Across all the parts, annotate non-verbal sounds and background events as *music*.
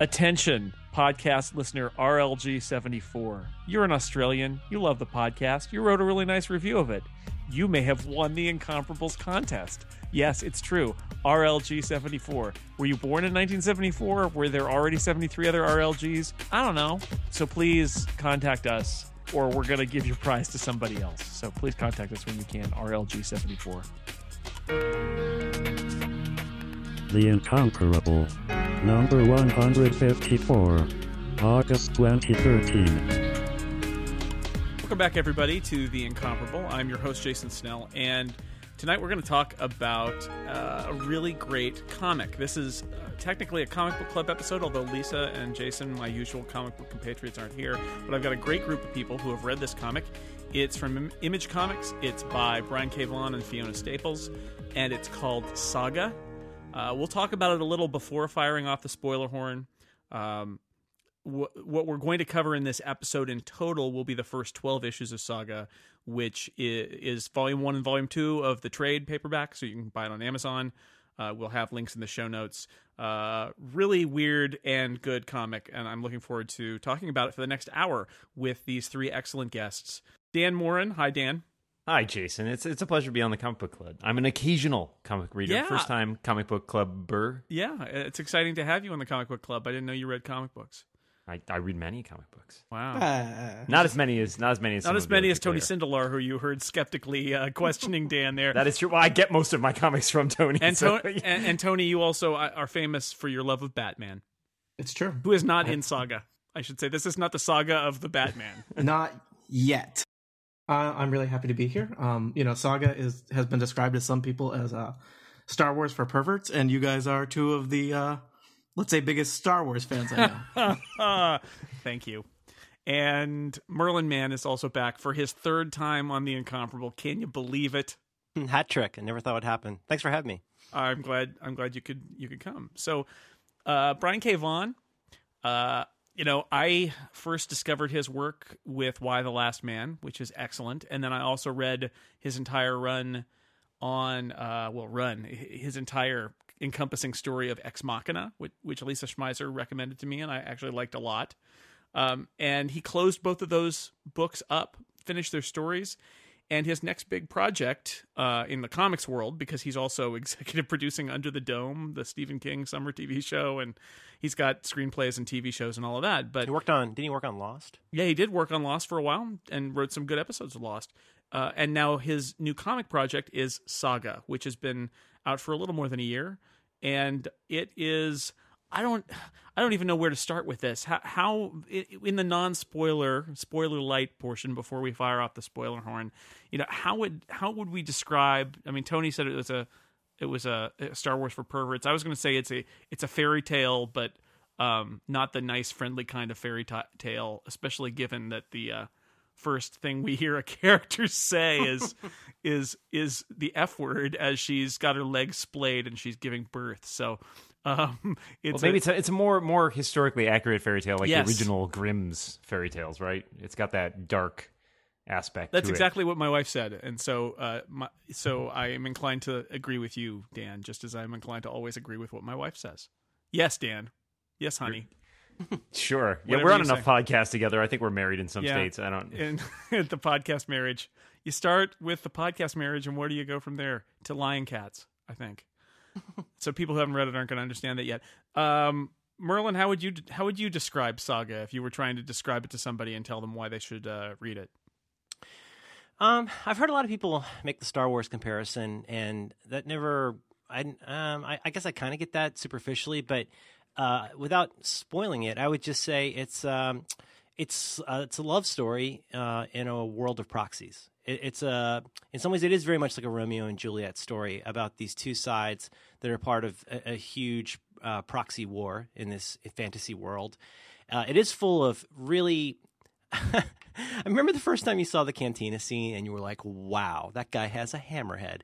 Attention, podcast listener RLG74. You're an Australian. You love the podcast. You wrote a really nice review of it. You may have won the Incomparables contest. Yes, it's true. RLG74. Were you born in 1974? Were there already 73 other RLGs? I don't know. So please contact us, or we're going to give your prize to somebody else. So please contact us when you can. RLG74. The Incomparable. Number 154. August 2013. Welcome back, everybody, to The Incomparable. I'm your host, Jason Snell, and tonight we're going to talk about uh, a really great comic. This is uh, technically a comic book club episode, although Lisa and Jason, my usual comic book compatriots, aren't here. But I've got a great group of people who have read this comic. It's from Image Comics, it's by Brian K. And Fiona Staples, and it's called Saga. Uh, we'll talk about it a little before firing off the spoiler horn. Um, wh- what we're going to cover in this episode in total will be the first 12 issues of Saga, which is, is volume one and volume two of the trade paperback, so you can buy it on Amazon. Uh, we'll have links in the show notes. Uh, really weird and good comic, and I'm looking forward to talking about it for the next hour with these three excellent guests. Dan Moren. Hi, Dan. Hi, Jason. It's it's a pleasure to be on the comic book club. I'm an occasional comic reader, Yeah. first time comic book clubber. Yeah, it's exciting to have you on the comic book club. I didn't know you read comic books. I, I read many comic books. Wow. Uh, Not as many as not as many as Not as many as Tony people Sindelar, who you heard skeptically uh, *laughs* questioning Dan there. That is true. Well, I get most of my comics from Tony. and, so, to- *laughs* and, and Tony, you also are famous for your love of Batman, it's true. who is not in Saga. I should say this is not the saga of the Batman. *laughs* Not yet. Uh, I'm really happy to be here. Um, you know, Saga is has been described as some people as uh, Star Wars for perverts, and you guys are two of the uh, let's say biggest Star Wars fans I know. *laughs* Thank you. And Merlin Mann is also back for his third time on the Incomparable. Can you believe it? Hat trick. I never thought would happen. Thanks for having me. I'm glad. I'm glad you could you could come. So, uh, Brian K. Vaughan. Uh, you know, I first discovered his work with Y: The Last Man, which is excellent, and then I also read his entire run on uh, well, run his entire encompassing story of Ex Machina, which, which Lisa Schmeiser recommended to me, and I actually liked a lot. Um, and he closed both of those books up, finished their stories, and his next big project uh, in the comics world, because he's also *laughs* executive producing Under the Dome, the Stephen King summer TV show, and he's got screenplays and TV shows and all of that. But He worked on. Didn't he work on Lost? yeah, he did work on Lost for a while and wrote some good episodes of Lost. Uh, and now his new comic project is Saga, which has been out for a little more than a year, and it is. I don't. I don't even know where to start with this. How, how in the non-spoiler, spoiler light portion before we fire off the spoiler horn, you know, how would how would we describe? I mean, Tony said it was a it was a, a Star Wars for perverts. I was going to say it's a it's a fairy tale, but um, not the nice, friendly kind of fairy ta tale. Especially given that the uh, first thing we hear a *laughs* character say is is is the f word as she's got her legs splayed and she's giving birth. So um, *laughs* it's well, maybe a- it's a, it's a more more historically accurate fairy tale, like Yes. the original Grimm's fairy tales, right? It's got that dark aspect. That's to it. exactly what my wife said, and so uh, my, so I am inclined to agree with you, Dan, just as I'm inclined to always agree with what my wife says. Yes, Dan. Yes, honey. *laughs* Sure. Yeah, we're on enough say. podcasts together. I think we're married in some Yeah. states. I don't. In *laughs* the podcast marriage, you start with the podcast marriage, and where do you go from there? To Lying Cats, I think. *laughs* so people who haven't read it aren't going to understand that yet. Um, Merlin, how would you how would you describe Saga if you were trying to describe it to somebody and tell them why they should uh, read it? Um, I've heard a lot of people make the Star Wars comparison, and that never. I um, I, I guess I kind of get that superficially, but uh, without spoiling it, I would just say it's um, it's uh, it's a love story uh, in a world of proxies. It, it's a in some ways it is very much like a Romeo and Juliet story about these two sides that are part of a, a huge uh, proxy war in this fantasy world. Uh, it is full of really *laughs* I remember the first time you saw the cantina scene and you were like, wow, that guy has a hammerhead.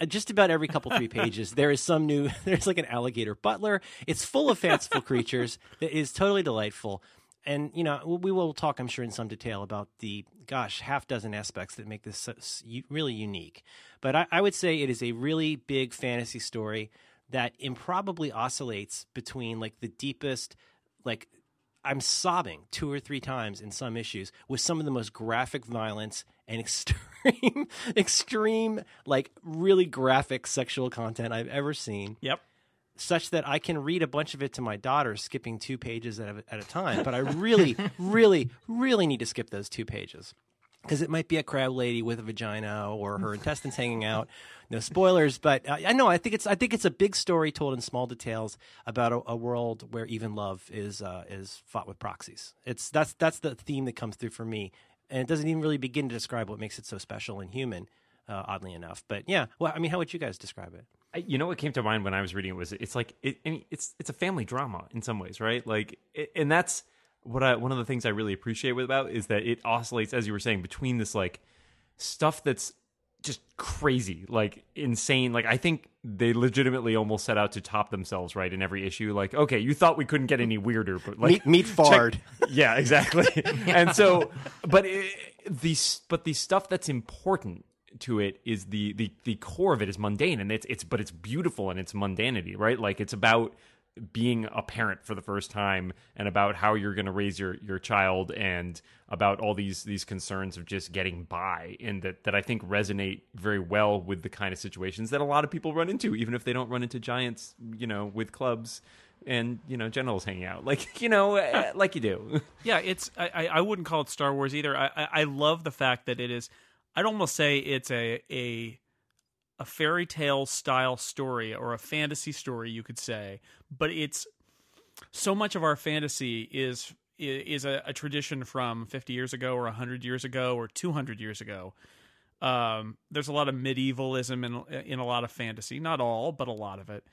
Uh, Just about every couple three *laughs* pages, there is some new. *laughs* There's like an alligator butler. It's full of fanciful creatures. That is totally delightful. And you know, we will talk, I'm sure, in some detail about the gosh half dozen aspects that make this really unique. But I, I would say it is a really big fantasy story that improbably oscillates between like the deepest like I'm sobbing two or three times in some issues with some of the most graphic violence and *laughs* extreme, extreme, like really graphic sexual content I've ever seen. Yep. Such that I can read a bunch of it to my daughter, skipping two pages at a, at a time. But I really, *laughs* really, really need to skip those two pages because it might be a crab lady with a vagina or her intestines hanging out. No spoilers, but uh, I know I think it's I think it's a big story told in small details about a, a world where even love is uh, is fought with proxies. It's that's that's the theme that comes through for me, and it doesn't even really begin to describe what makes it so special and human. Uh, oddly enough, but yeah, well, I mean, how would you guys describe it? You know what came to mind when I was reading it was it's like it, it's it's a family drama in some ways, right? Like, and that's what I one of the things I really appreciate with about is that it oscillates, as you were saying, between this like stuff that's just crazy, like insane. Like I think they legitimately almost set out to top themselves, right? In every issue, like okay, you thought we couldn't get any weirder, but like Meet, Fard. *laughs* yeah, exactly. *laughs* and so, but it, the but the stuff that's important to it is the the the core of it is mundane, and it's it's but it's beautiful and it's mundanity, right? Like it's about being a parent for the first time and about how you're going to raise your your child and about all these these concerns of just getting by and that that I think resonate very well with the kind of situations that a lot of people run into even if they don't run into giants you know with clubs and you know generals hanging out like *laughs* you know eh, like you do *laughs* Yeah, it's I, I wouldn't call it Star Wars either. I I love the fact that it is. I'd almost say it's a a a fairy tale style story or a fantasy story, you could say. But it's so much of our fantasy is is a, a tradition from 50 years ago or 100 years ago or 200 years ago. Um, there's a lot of medievalism in in a lot of fantasy, not all, but a lot of it.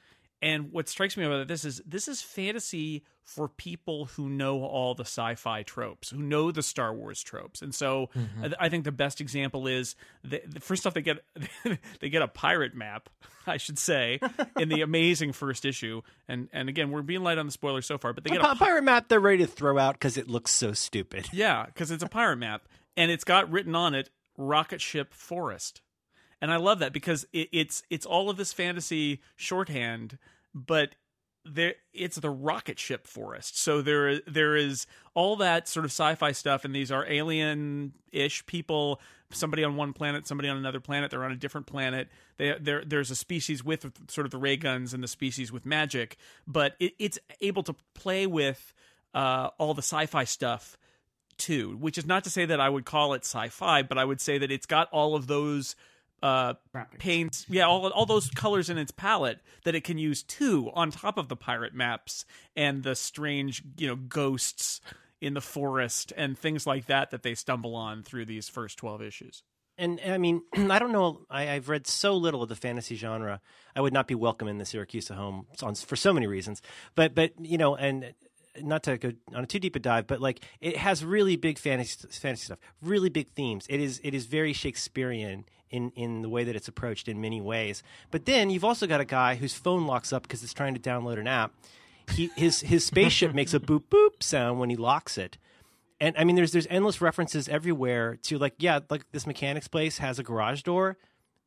And what strikes me about this is this is fantasy for people who know all the sci-fi tropes, who know the Star Wars tropes. And so mm-hmm. I, I think the best example is the, the first off they get *laughs* they get a pirate map, I should say, *laughs* in the amazing first issue. And and again, we're being light on the spoilers so far, but they get a Pi- pirate map they're ready to throw out because it looks so stupid. yeah, because it's a pirate map, and it's got written on it "Rocket Ship Forest," and I love that because it, it's it's all of this fantasy shorthand, but there it's the rocket ship forest. So there there is all that sort of sci-fi stuff, and these are alien-ish people. Somebody on one planet, somebody on another planet. They're on a different planet. They, there, there's a species with sort of the ray guns and the species with magic, but it, it's able to play with uh, all the sci-fi stuff too, which is not to say that I would call it sci-fi, but I would say that it's got all of those uh, paints, yeah, all all those colors in its palette that it can use too, on top of the pirate maps and the strange, you know, ghosts in the forest and things like that that they stumble on through these first twelve issues. And I mean, *clears throat* I don't know. I, I've read so little of the fantasy genre. I would not be welcome in the Siracusa home on, for so many reasons. But but you know, and not to go on a too deep a dive, but like it has really big fantasy fantasy stuff, really big themes. It is it is very Shakespearean in in the way that it's approached in many ways. But then you've also got a guy whose phone locks up because it's trying to download an app. He his his spaceship *laughs* makes a boop boop sound when he locks it. And I mean, there's there's endless references everywhere to like, yeah, like this mechanics place has a garage door.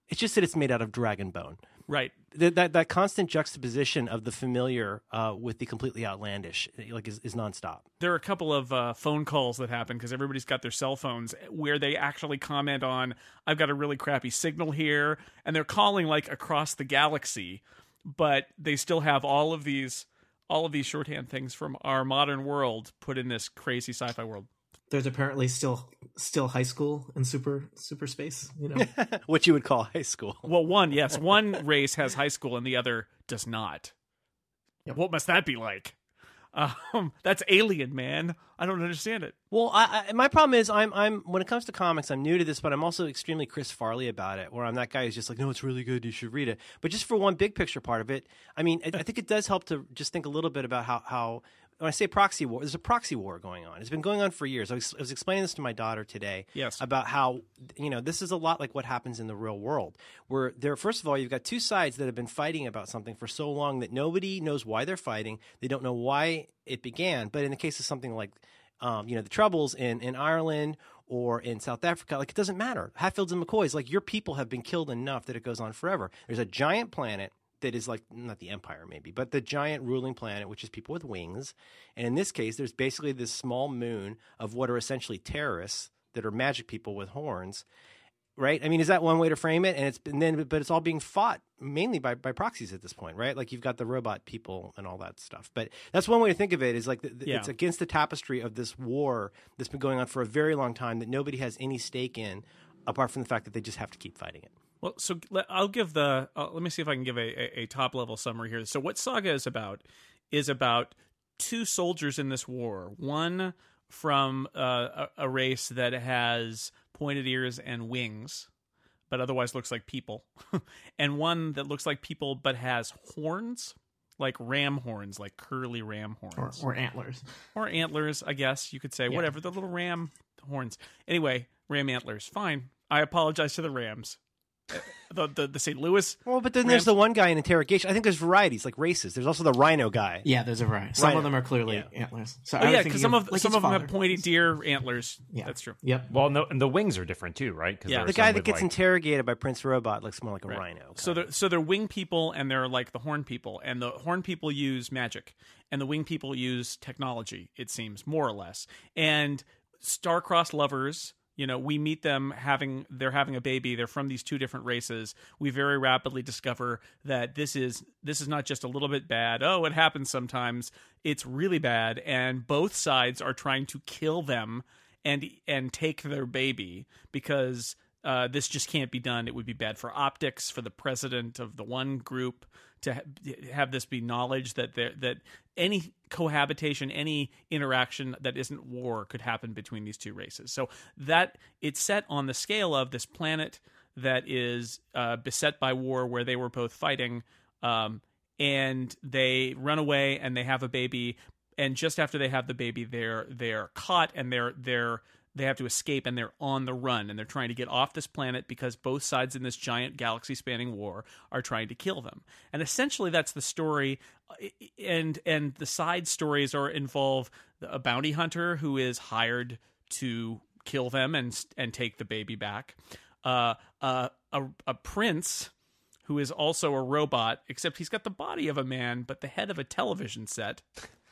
It's just that it's made out of dragon bone. Right. That that, that constant juxtaposition of the familiar uh, with the completely outlandish, like, is, is nonstop. There are a couple of uh, phone calls that happen because everybody's got their cell phones where they actually comment on, "I've got a really crappy signal here," and they're calling like across the galaxy, but they still have all of these all of these shorthand things from our modern world put in this crazy sci-fi world. There's apparently still still high school in super super space. You know, *laughs* what you would call high school. Well, one yes, one race has high school and the other does not. Yep. What must that be like? Um, *laughs* that's alien, man. I don't understand it. Well, I, I, my problem is I'm I'm when it comes to comics, I'm new to this, but I'm also extremely Chris Farley about it. Where I'm that guy who's just like, no, it's really good. You should read it. But just for one big picture part of it, I mean, I, I think it does help to just think a little bit about how how when I say proxy war, there's a proxy war going on. It's been going on for years. I was, I was explaining this to my daughter today. Yes. About how you know this is a lot like what happens in the real world, where there. First of all, you've got two sides that have been fighting about something for so long that nobody knows why they're fighting. They don't know why it began. But in the case of something like um, you know, the troubles in, in Ireland or in South Africa, like it doesn't matter. Hatfields and McCoys, like your people have been killed enough that it goes on forever. There's a giant planet that is like not the empire maybe, but the giant ruling planet, which is people with wings. And in this case, there's basically this small moon of what are essentially terrorists that are magic people with horns. Right? I mean, is that one way to frame it? And it's and then, but it's all being fought mainly by, by proxies at this point, right? Like you've got the robot people and all that stuff. But that's one way to think of it. Is like the, the- Yeah. it's against the tapestry of this war that's been going on for a very long time that nobody has any stake in, apart from the fact that they just have to keep fighting it. Well, so let- I'll give the. Uh, let me see if I can give a, a, a top level summary here. So, what Saga is about is about two soldiers in this war. One from uh, a, a race that has pointed ears and wings, but otherwise looks like people, *laughs* and one that looks like people but has horns, like ram horns, like curly ram horns or antlers. or antlers, I guess you could say, whatever the little ram horns. Anyway, ram antlers. Fine. I apologize to the Rams. Uh, The the, the St. Louis. Well, but then Rams- there's the one guy in interrogation. I think there's varieties, like races. There's also the rhino guy. Yeah, there's a variety. Some Right. of them are clearly Yeah. antlers. So Oh yeah, because some of like some his of them have father. pointed deer antlers. Yeah, that's true. Yep. Well, no, and the wings are different too, right? 'Cause Yeah. The guy that gets like- interrogated by Prince Robot looks more like a rhino. So they're so they're wing people and they're like the horn people, and the horn people use magic, and the wing people use technology. It seems more or less, and star-crossed lovers. You know, we meet them having they're having a baby. They're from these two different races. We very rapidly discover that this is this is not just a little bit bad. Oh, it happens sometimes. It's really bad, and both sides are trying to kill them and and take their baby because uh, this just can't be done. It would be bad for optics for the president of the one group to ha- have this be knowledge that there that any cohabitation, any interaction that isn't war could happen between these two races. So that it's set on the scale of this planet that is uh, beset by war, where they were both fighting, um, and they run away and they have a baby, and just after they have the baby, they're they're caught and they're they're they have to escape and they're on the run and they're trying to get off this planet because both sides in this giant galaxy spanning war are trying to kill them. And essentially that's the story and and the side stories are involve a bounty hunter who is hired to kill them and and take the baby back. Uh, uh, a a prince who is also a robot except he's got the body of a man but the head of a television set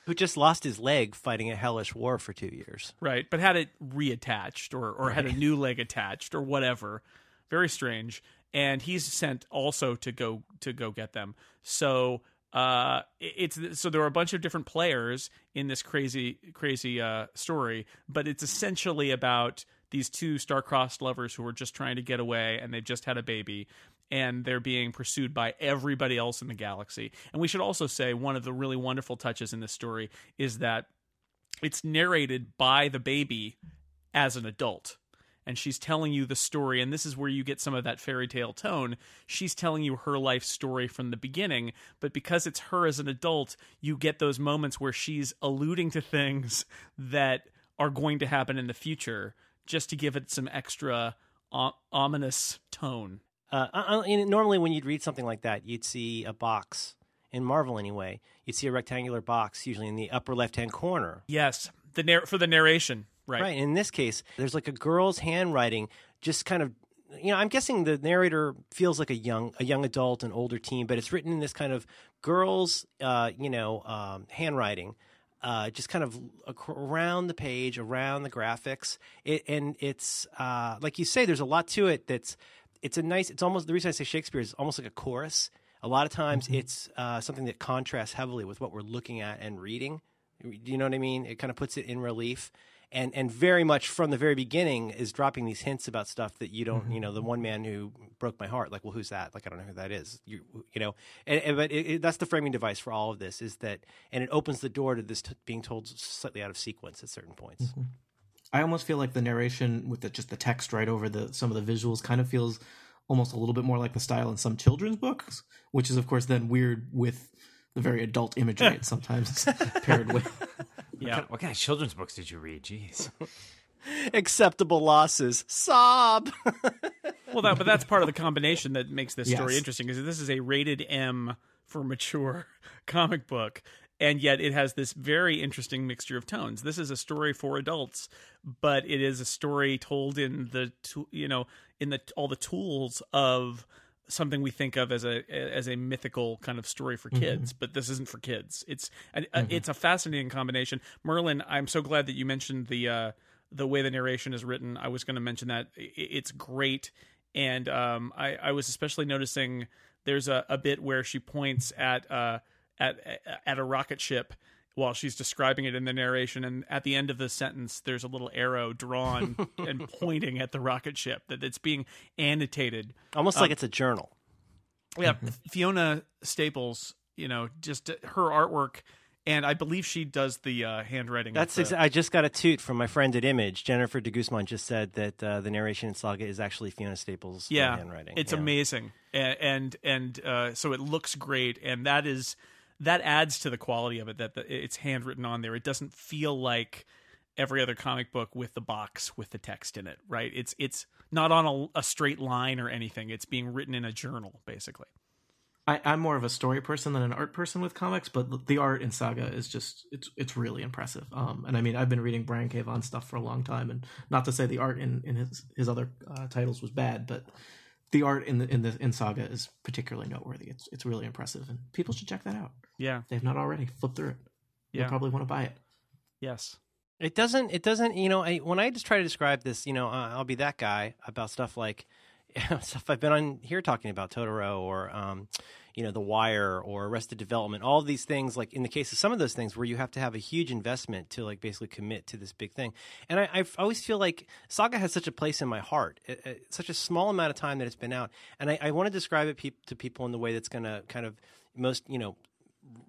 who just lost his leg fighting a hellish war for two years. right but had it reattached or or had a new leg attached or whatever. Very strange. And he's sent also to go to go get them. So uh it's so there are a bunch of different players in this crazy crazy uh story but it's essentially about these two star-crossed lovers who are just trying to get away and they've just had a baby and they're being pursued by everybody else in the galaxy. And we should also say one of the really wonderful touches in this story is that it's narrated by the baby as an adult. And she's telling you the story and this is where you get some of that fairy tale tone. She's telling you her life story from the beginning but because it's her as an adult you get those moments where she's alluding to things *laughs* that are going to happen in the future just to give it some extra o- ominous tone Uh, uh, and normally, when you'd read something like that, you'd see a box. In Marvel, anyway, you'd see a rectangular box, usually in the upper left-hand corner. yes the narr- for the narration right Right. In this case, there's like a girl's handwriting, just kind of. You know, I'm guessing the narrator feels like a young, a young adult, an older teen, but it's written in this kind of girl's, uh, you know, um, handwriting, uh, just kind of around the page, around the graphics. It, and it's uh, like you say, there's a lot to it. That's it's a nice. It's almost the reason I say Shakespeare is almost like a chorus. A lot of times, mm-hmm. it's uh, something that contrasts heavily with what we're looking at and reading. Do you know what I mean? It kind of puts it in relief, and and very much from the very beginning is dropping these hints about stuff that you don't. You know, mm-hmm. the one man who broke my heart. Like, well, who's that? Like, I don't know who that is. You you know, and, and but it, it, that's the framing device for all of this is that, and it opens the door to this t- being told slightly out of sequence at certain points. Mm-hmm. I almost feel like the narration with the, just the text right over the some of the visuals kind of feels almost a little bit more like the style in some children's books, which is of course then weird with the very adult imagery it sometimes *laughs* paired with. yeah What kind of children's books did you read? Jeez. *laughs* Acceptable losses. Sob. *laughs* Well, that, but that's part of the combination that makes this story Yes. interesting. Because this is a rated M for mature comic book, and yet it has this very interesting mixture of tones. This is a story for adults, but it is a story told in the you know in the all the tools of something we think of as a as a mythical kind of story for kids, but this isn't for kids. It's a, a- it's a fascinating combination. Merlin, I'm so glad that you mentioned the uh, the way the narration is written. I was going to mention that it's great, and um, I, I was especially noticing there's a, a bit where she points at uh, at at a rocket ship while she's describing it in the narration and at the end of the sentence there's a little arrow drawn *laughs* and pointing at the rocket ship that it's being annotated Almost like it's a journal. yeah fiona staples you know just uh, her artwork and i believe she does the uh, handwriting That's the- exa- I just got a toot from my friend at Image. Jennifer de Guzman just said that uh, the narration in Saga is actually Fiona Staples' yeah handwriting. it's Yeah. amazing and and, and uh, so it looks great and that is that adds to the quality of it that the, it's handwritten on there it doesn't feel like every other comic book with the box with the text in it right it's it's not on a, a straight line or anything it's being written in a journal basically I, I'm more of a story person than an art person with comics, but the art in Saga is just it's it's really impressive. Um, and I mean, I've been reading Brian K. Vaughan stuff for a long time, and not to say the art in, in his his other uh, titles was bad, but the art in the in the in Saga is particularly noteworthy. It's it's really impressive, and people should check that out. Yeah If they've not already. Flip through it. You'll Yeah. probably want to buy it. yes It doesn't. It doesn't. You know, I, when I just try to describe this, you know, uh, I'll be that guy about stuff like *laughs* stuff I've been on here talking about Totoro or, um, you know, The Wire or Arrested Development. All of these things, like in the case of some of those things, where you have to have a huge investment to like basically commit to this big thing. And I, I always feel like Saga has such a place in my heart. It, it- such a small amount of time that it's been out, and I, I want to describe it peop to people in the way that's going to kind of most, you know,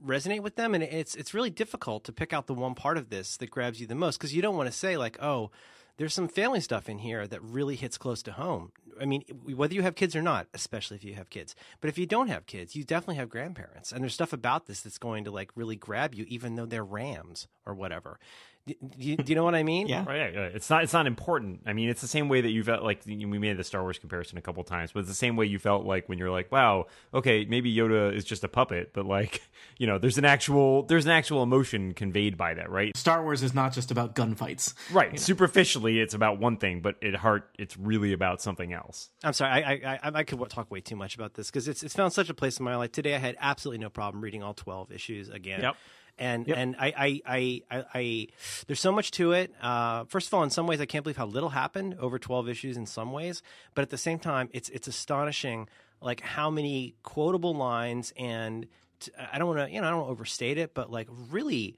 resonate with them and it's it's really difficult to pick out the one part of this that grabs you the most because you don't want to say like oh there's some family stuff in here that really hits close to home. I mean whether you have kids or not especially if you have kids but if you don't have kids you definitely have grandparents and there's stuff about this that's going to like really grab you even though they're rams or whatever do, do you, do you know what i mean Yeah. Right, yeah, yeah. It's not. It's not important. I mean, it's the same way that you felt like we made the Star Wars comparison a couple times, but it's the same way you felt like when you're like, "Wow, okay, maybe Yoda is just a puppet," but like, *laughs* you know, there's an actual there's an actual emotion conveyed by that, right? Star Wars is not just about gunfights. Right. Superficially, it's about one thing, but at heart, it's really about something else. I'm sorry, I I, I, I could talk way too much about this because it's it's found such a place in my life. Today, I had absolutely no problem reading all 12 issues again. Yep. And and I I, I I there's so much to it. Uh, first of all, in some ways, I can't believe how little happened over 12 issues. In some ways, but at the same time, it's it's astonishing like how many quotable lines and t- I don't want to you know I don't want to overstate it, but like really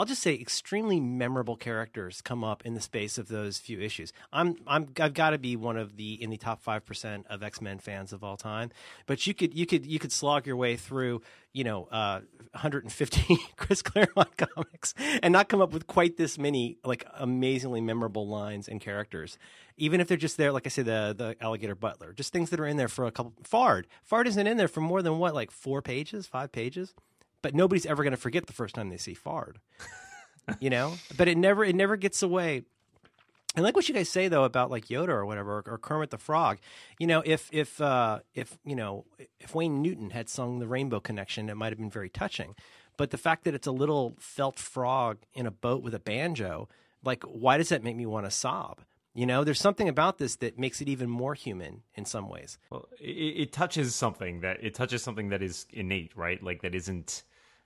I'll just say extremely memorable characters come up in the space of those few issues. I'm I'm I've got to be one of the in the top five percent of X Men fans of all time. But you could you could you could slog your way through you know uh, 150 *laughs* Chris Claremont comics and not come up with quite this many like amazingly memorable lines and characters. Even if they're just there, like I said, the the alligator butler, just things that are in there for a couple. Fard, Fard isn't in there for more than what, like four pages, five pages but nobody's ever going to forget the first time they see Fard. *laughs* you know, but it never it never gets away. And like what you guys say though about like Yoda or whatever or, or Kermit the Frog, you know, if if uh, if you know if Wayne Newton had sung the Rainbow Connection, it might have been very touching. But the fact that it's a little felt frog in a boat with a banjo, like why does that make me want to sob? You know, there's something about this that makes it even more human in some ways. Well, it, it touches something that it touches something that is innate, right? Like that isn't.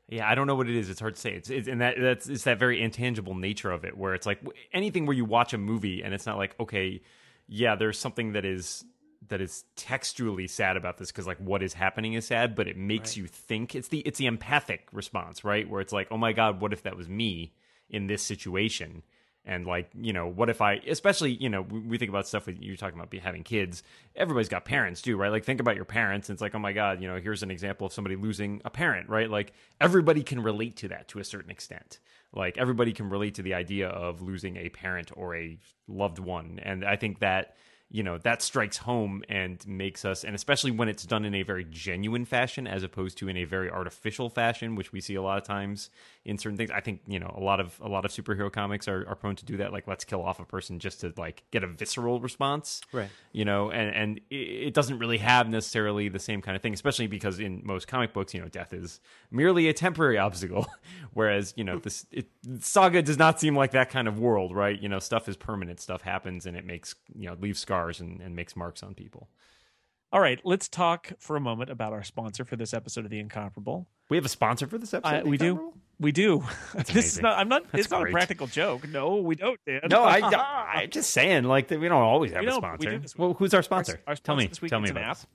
Yeah, I don't know what it is. It's hard to say. It's, it's and that that's it's that very intangible nature of it, where it's like anything where you watch a movie and it's not like okay, yeah, there's something that is that is textually sad about this because like what is happening is sad, but it makes you think. It's the it's the empathic response, right? Where it's like, oh my god, what if that was me in this situation? And like you know what if i especially you know we, think about stuff with you're talking about having kids. Everybody's got parents too right? Like think about your parents it's like oh my god you know here's an example of somebody losing a parent right? Like everybody can relate to that to a certain extent. Like everybody can relate to the idea of losing a parent or a loved one. And i think that you know that strikes home and makes us and especially when it's done in a very genuine fashion as opposed to in a very artificial fashion which we see a lot of times in certain things. I think you know a lot of a lot of superhero comics are, are prone to do that like let's kill off a person just to like get a visceral response. Right. you know and and it, doesn't really have necessarily the same kind of thing especially because in most comic books you know death is merely a temporary *laughs* obstacle. Whereas you know this it, saga does not seem like that kind of world right? You know stuff is permanent. Stuff happens and it makes you know leaves scars and, and makes marks on people All right, let's talk for a moment about our sponsor for this episode of The Incomparable. We have a sponsor for this episode. I, we do. We do. *laughs* this is not. I'm not. That's it's not a practical joke. No, we don't, Dan. No, I, *laughs* I'm just saying, like we don't always have We a don't, we sponsor. do well, who's our sponsor? Our, our tell me. this week Tell me is an about app. this.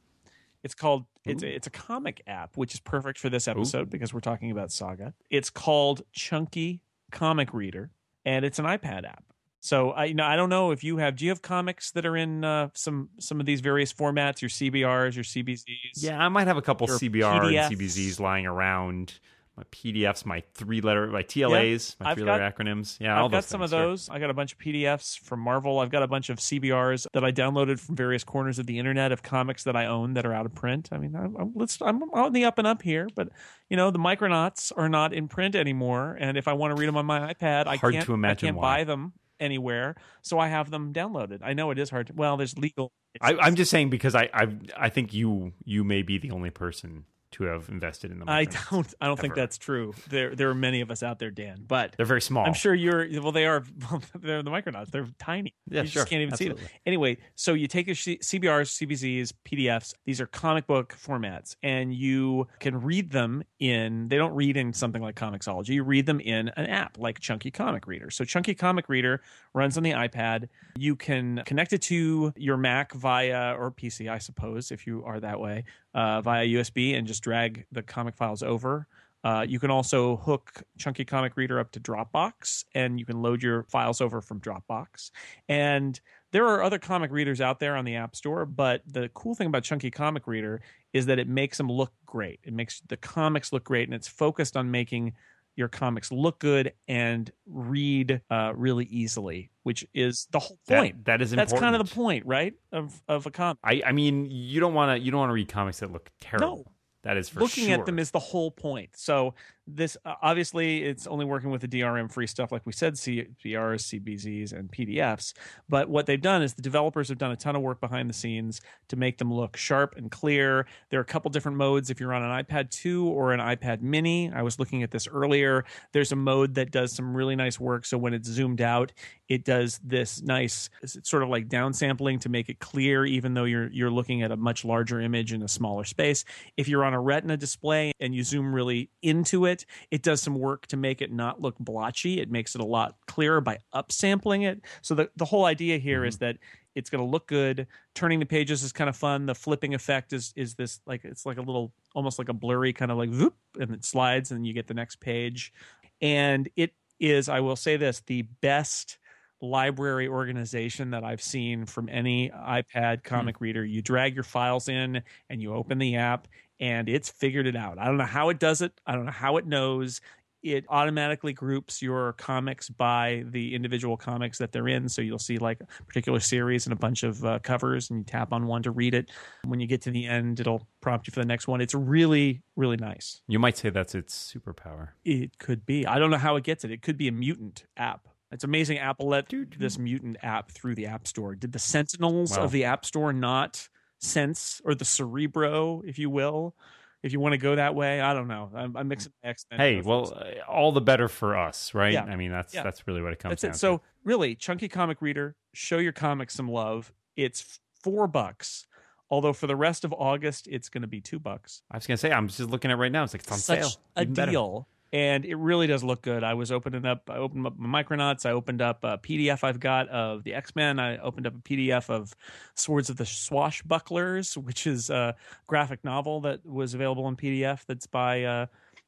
It's called it's a, it's a comic app, which is perfect for this episode because we're talking about Saga. It's called Chunky Comic Reader, and it's an iPad app. So I you know I don't know if you have do you have comics that are in uh, some some of these various formats, your CBRs, your CBZs? Yeah, I might have a couple CBR PDFs. and CBZs lying around. My PDFs, my three letter, my TLAs, my I've three letter acronyms. Yeah, I've got some of things, sure. those. I got a bunch of PDFs from Marvel. I've got a bunch of CBRs that I downloaded from various corners of the internet of comics that I own that are out of print. I mean, I'm, I'm, let's, I'm on the up and up here, but you know, the Micronauts are not in print anymore, and if I want to read them on my iPad, I Hard can't. to imagine I can't why. buy them anywhere, so I have them downloaded. I know it is hard. To, well, there's legal. I, I'm just saying because I, I I think you you may be the only person to have invested in them. I don't. I don't think that's true. There, there are many of us out there, Dan, but. They're very small. I'm sure you're. Well, they are. *laughs* They're the Micronauts. They're tiny. Yeah, you sure. just can't even see them. Anyway, so you take your C- CBRs, CBZs, PDFs. These are comic book formats, and you can read them in. They don't read in something like Comixology. You read them in an app like Chunky Comic Reader. So Chunky Comic Reader runs on the iPad. You can connect it to your Mac via or PC, I suppose, if you are that way, uh, via USB, and just drag the comic files over. Uh, you can also hook Chunky Comic Reader up to Dropbox, and you can load your files over from Dropbox. And there are other comic readers out there on the App Store, but the cool thing about Chunky Comic Reader is that it makes them look great. It makes the comics look great, and it's focused on making your comics look good and read uh, really easily, which is the whole That- point. that is That's kind of the point, right? Of of a comic. I I mean, you don't want to you don't want to read comics that look terrible. No. That is for looking sure. at them is the whole point. So this uh, obviously it's only working with the DRM free stuff, like we said, CBRs, CBZs, and PDFs. But what they've done is the developers have done a ton of work behind the scenes to make them look sharp and clear. There are a couple different modes if you're on an iPad 2 or an iPad Mini. I was looking at this earlier. There's a mode that does some really nice work. So when it's zoomed out, it does this nice sort of like downsampling to make it clear, even though you're you're looking at a much larger image in a smaller space. If you're on a Retina display and you zoom really into it, it does some work to make it not look blotchy. It makes it a lot clearer by upsampling it. So the the whole idea here is mm-hmm. that it's going to look good. Turning the pages is kind of fun. The flipping effect is is this like it's like a little almost like a blurry kind of like whoop, and it slides and you get the next page. And it is, I will say this, the best library organization that I've seen from any iPad hmm. comic reader. You drag your files in and you open the app and it's figured it out. I don't know how it does it. I don't know how it knows. It automatically groups your comics by the individual comics that they're in. So you'll see like a particular series and a bunch of uh, covers, and you tap on one to read it. When you get to the end, it'll prompt you for the next one. It's really, really nice. You might say that's its superpower. It could be. I don't know how it gets it. It could be a mutant app. It's amazing. Apple let this mutant app through the App Store. Did the Sentinels Wow. of the App Store not sense, or the Cerebro, if you will, if you want to go that way? I don't know. I'm, I'm mixing my X Men. Hey, well, uh, all the better for us, right? Yeah. I mean, that's Yeah. that's really what it comes that's down it. So really, chunky comic reader, show your comics some love. It's four bucks. Although for the rest of August, it's going to be two bucks. I was gonna say, I'm just looking at it right now. It's like it's on such sale. a Even better. And it really does look good. I was opening up, I opened up my Micronauts. I opened up a PDF I've got of the X Men. I opened up a PDF of Swords of the Swashbucklers, which is a graphic novel that was available in PDF that's by uh,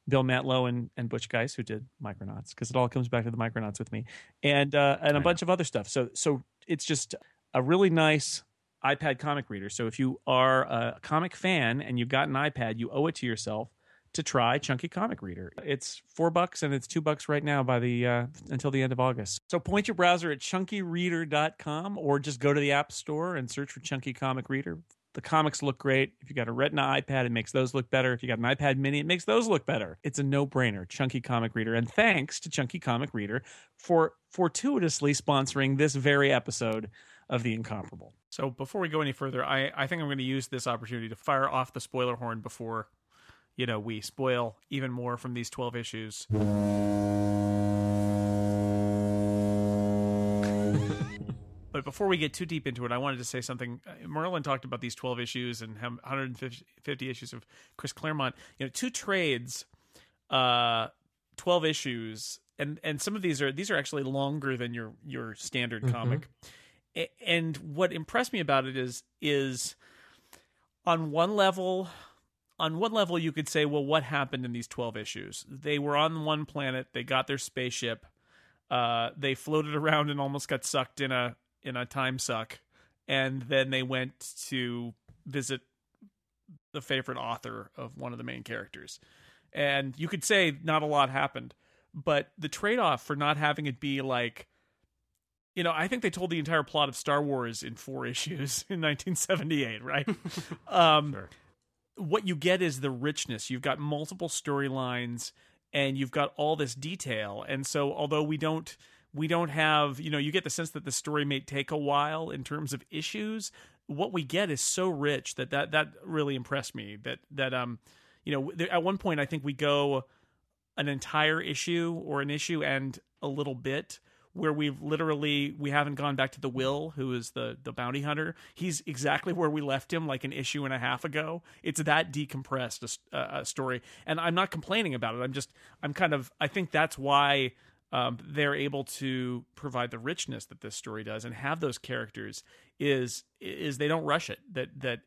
Bill Mantlo and, and Butch Guice, who did Micronauts, because it all comes back to the Micronauts with me, and uh, and a bunch of other stuff. So so it's just a really nice iPad comic reader. So if you are a comic fan and you've got an iPad, you owe it to yourself to try Chunky Comic Reader. It's four bucks and it's two bucks right now by the uh, until the end of August. So point your browser at chunkyreader.com or just go to the App Store and search for Chunky Comic Reader. The comics look great. If you got a Retina iPad, it makes those look better. If you got an iPad Mini, it makes those look better. It's a no-brainer. Chunky Comic Reader, and thanks to Chunky Comic Reader for fortuitously sponsoring this very episode of The Incomparable. So before we go any further, I, I think I'm going to use this opportunity to fire off the spoiler horn before, you know, we spoil even more from these 12 issues. but *laughs* but before we get too deep into it, I wanted to say something. Uh, Merlin talked about these 12 issues and have 150 issues of Chris Claremont. You know, two trades, uh, 12 issues, and and some of these are these are actually longer than your your standard Mm-hmm. comic. And what impressed me about it is is on one level on one level you could say well what happened in these 12 issues? They were on one planet they got their spaceship uh, they floated around and almost got sucked in a in a time suck and then they went to visit the favorite author of one of the main characters. And you could say not a lot happened but the trade-off for not having it be like you know i think they told the entire plot of star wars in four *laughs* issues in 1978 right? *laughs* Um what you get is the richness. You've got multiple storylines and you've got all this detail. And so although we don't we don't have, you know, you get the sense that the story may take a while in terms of issues, what we get is so rich that that that really impressed me that that um you know, at one point I think we go an entire issue or an issue and a little bit where we've literally we haven't gone back to the will who is the the bounty hunter. He's exactly where we left him like an issue and a half ago. It's that decompressed a a story. And i'm not complaining about it. I'm just i'm kind of i think that's why um, they're able to provide the richness that this story does and have those characters is is they don't rush it. That that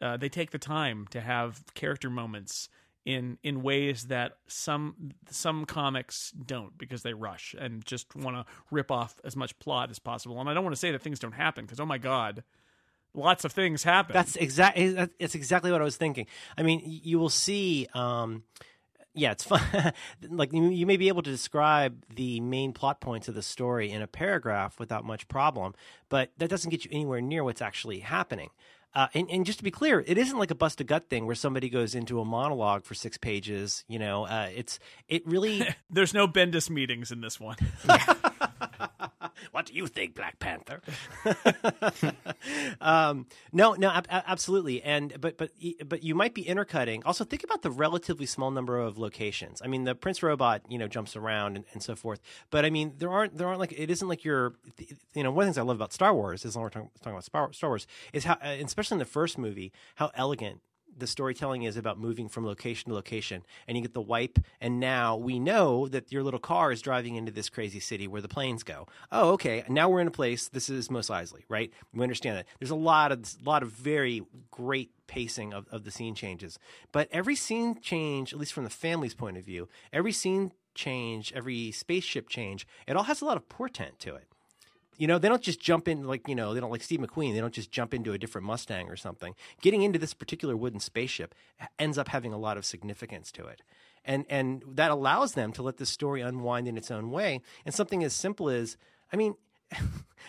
uh, they take the time to have character moments in in ways that some some comics don't because they rush and just want to rip off as much plot as possible. And I don't want to say that things don't happen because oh my god, lots of things happen. That's exactly it's exactly what I was thinking. I mean, you will see. Um, yeah, it's fun. *laughs* like you may be able to describe the main plot points of the story in a paragraph without much problem, but that doesn't get you anywhere near what's actually happening. Uh, and, and just to be clear, it isn't like a bust a gut thing where somebody goes into a monologue for six pages. You know, uh, it's it really. *laughs* There's no Bendis meetings in this one. *laughs* *laughs* what do you think, Black Panther? *laughs* *laughs* um, no, no, ab- ab- absolutely. And but but but you might be intercutting. Also, think about the relatively small number of locations. I mean, the Prince Robot, you know, jumps around and, and so forth. But I mean, there aren't there aren't like it isn't like you're, you know, one of the things I love about Star Wars is when we're talking, talking about Star Star Wars is how, uh, especially in the first movie, how elegant the storytelling is about moving from location to location and you get the wipe and now we know that your little car is driving into this crazy city where the planes go. Oh okay now we're in a place this is Mos Eisley right? We understand that. There's a lot of lot of very great pacing of, of the scene changes but every scene change at least from the family's point of view every scene change every spaceship change it all has a lot of portent to it you know, they don't just jump in like, you know, they don't like Steve McQueen. They don't just jump into a different Mustang or something. Getting into this particular wooden spaceship ends up having a lot of significance to it. And and that allows them to let the story unwind in its own way. And something as simple as, I mean, *laughs*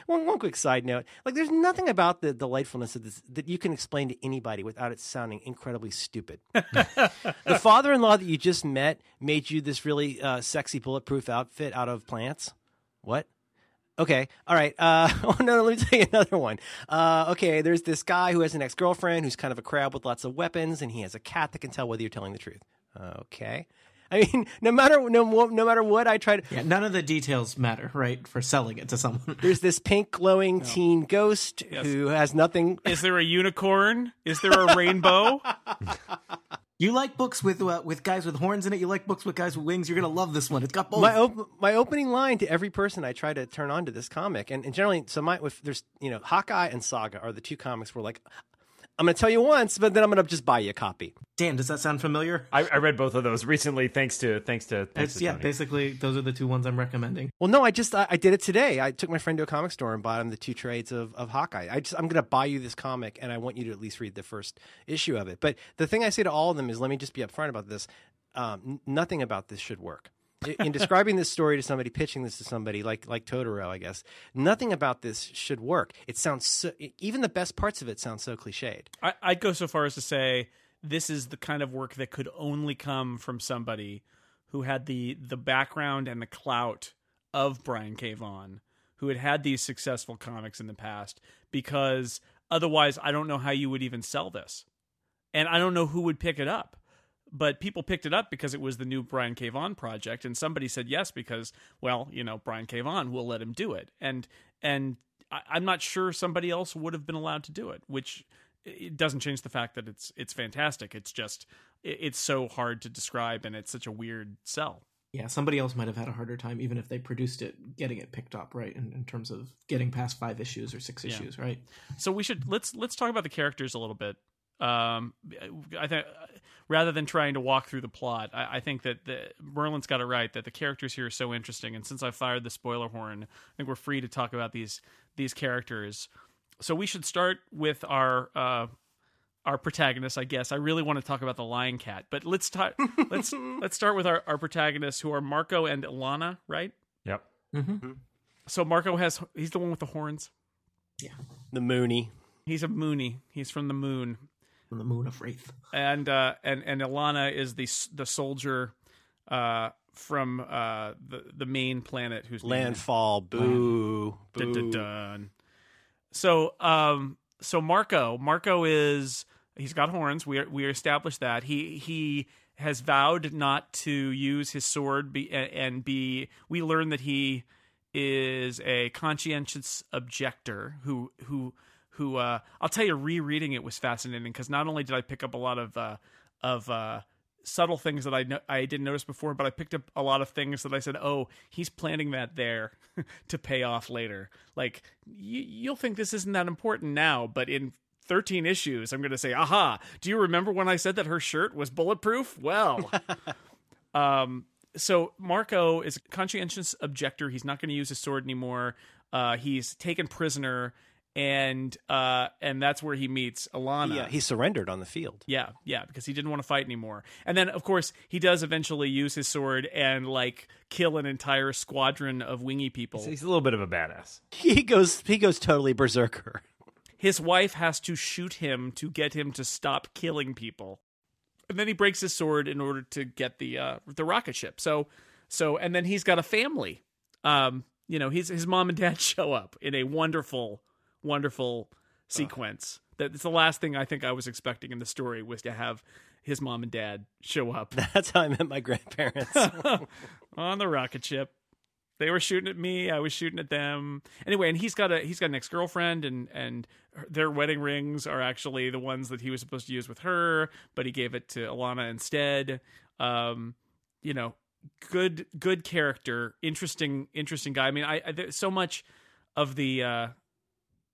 one, one quick side note like there's nothing about the delightfulness of this that you can explain to anybody without it sounding incredibly stupid *laughs* the father-in-law that you just met made you this really uh, sexy bulletproof outfit out of plants what Okay. All right. Uh, *laughs* oh no, no, let me tell you another one. Uh, okay. There's this guy who has an ex-girlfriend who's kind of a crab with lots of weapons, and he has a cat that can tell whether you're telling the truth. Okay. I mean, *laughs* no matter no no matter what I try to. Yeah, none of the details matter, right, for selling it to someone. There's this pink glowing teen ghost who has nothing. Is there a unicorn? Is there a rainbow? *laughs* You like books with uh, with guys with horns in it. You like books with guys with wings. You're gonna love this one. It's got both. My op- my opening line to every person I try to turn on to this comic, and, and generally, so my if there's you know Hawkeye and Saga are the two comics where like I'm going to tell you once, but then I'm going to just buy you a copy. Damn, does that sound familiar? I, I read both of those recently, thanks to thanks to thanks It's, to yeah, Tony. basically those are the two ones I'm recommending. Well, no, I just I, I did it today. I took my friend to a comic store and bought him the two trades of, of Hawkeye. I just I'm going to buy you this comic, and I want you to at least read the first issue of it. But the thing I say to all of them is, let me just be upfront about this. Um, nothing about this should work. In describing this story to somebody, pitching this to somebody like like Totoro, I guess nothing about this should work. It sounds so, even the best parts of it sound so cliched. I, I'd go so far as to say this is the kind of work that could only come from somebody who had the the background and the clout of Brian K. Vaughan, who had had these successful comics in the past. Because otherwise, I don't know how you would even sell this, and I don't know who would pick it up. But people picked it up because it was the new Brian K. Vaughan project, and somebody said yes because, well, you know, Brian K. Vaughan will let him do it, and and I, I'm not sure somebody else would have been allowed to do it, which it doesn't change the fact that it's it's fantastic. It's just it, it's so hard to describe and it's such a weird sell. Yeah, somebody else might have had a harder time, even if they produced it, getting it picked up right in, in terms of getting past five issues or six Yeah. issues, right? So we should let's let's talk about the characters a little bit. Um, I think rather than trying to walk through the plot, I, I think that the, Merlin's got it right that the characters here are so interesting. And since I fired the spoiler horn, I think we're free to talk about these these characters. So we should start with our uh, our protagonist, I guess. I really want to talk about the Lying Cat, but let's talk. *laughs* let's let's start with our our protagonists, who are Marko and Alana, right? Yep. Mm-hmm. So Marko has he's the one with the horns. Yeah. The Mooney. He's a Mooney. He's from the moon. From the moon of Wreath. and uh, and and Alana is the the soldier uh, from uh, the the main planet is- Landfall. Boo. Boo. dun, dun. So um so Marko Marko is he's got horns. We we established that he he has vowed not to use his sword be, and be. We learn that he is a conscientious objector who who who uh, I'll tell you rereading it was fascinating because not only did I pick up a lot of uh, of uh, subtle things that I no- I didn't notice before, but I picked up a lot of things that I said, "Oh, he's planting that there *laughs* to pay off later." Like y- you'll think this isn't that important now, but in 13 issues, I'm going to say, "Aha! Do you remember when I said that her shirt was bulletproof?" Well, *laughs* um, so Marko is a conscientious objector. He's not going to use his sword anymore. Uh, he's taken prisoner, and uh, and that's where he meets Alana. Yeah, he surrendered on the field. Yeah, yeah, because he didn't want to fight anymore. And then, of course, he does eventually use his sword and like kill an entire squadron of wingy people. He's a little bit of a badass. He goes. He goes totally berserker. His wife has to shoot him to get him to stop killing people, and then he breaks his sword in order to get the uh, the rocket ship. So, so, and then he's got a family. Um, you know, his his mom and dad *laughs* show up in a wonderful, wonderful sequence. That's the last thing I think I was expecting in the story was to have his mom and dad show up. *laughs* That's how I met my grandparents. *laughs* on the rocket ship. They were shooting at me. I was shooting at them. Anyway, and he's got a he's got an ex girlfriend, and and their wedding rings are actually the ones that he was supposed to use with her, but he gave it to Alana instead. Um, you know, good good character, interesting interesting guy. I mean, I, I there's so much of the uh,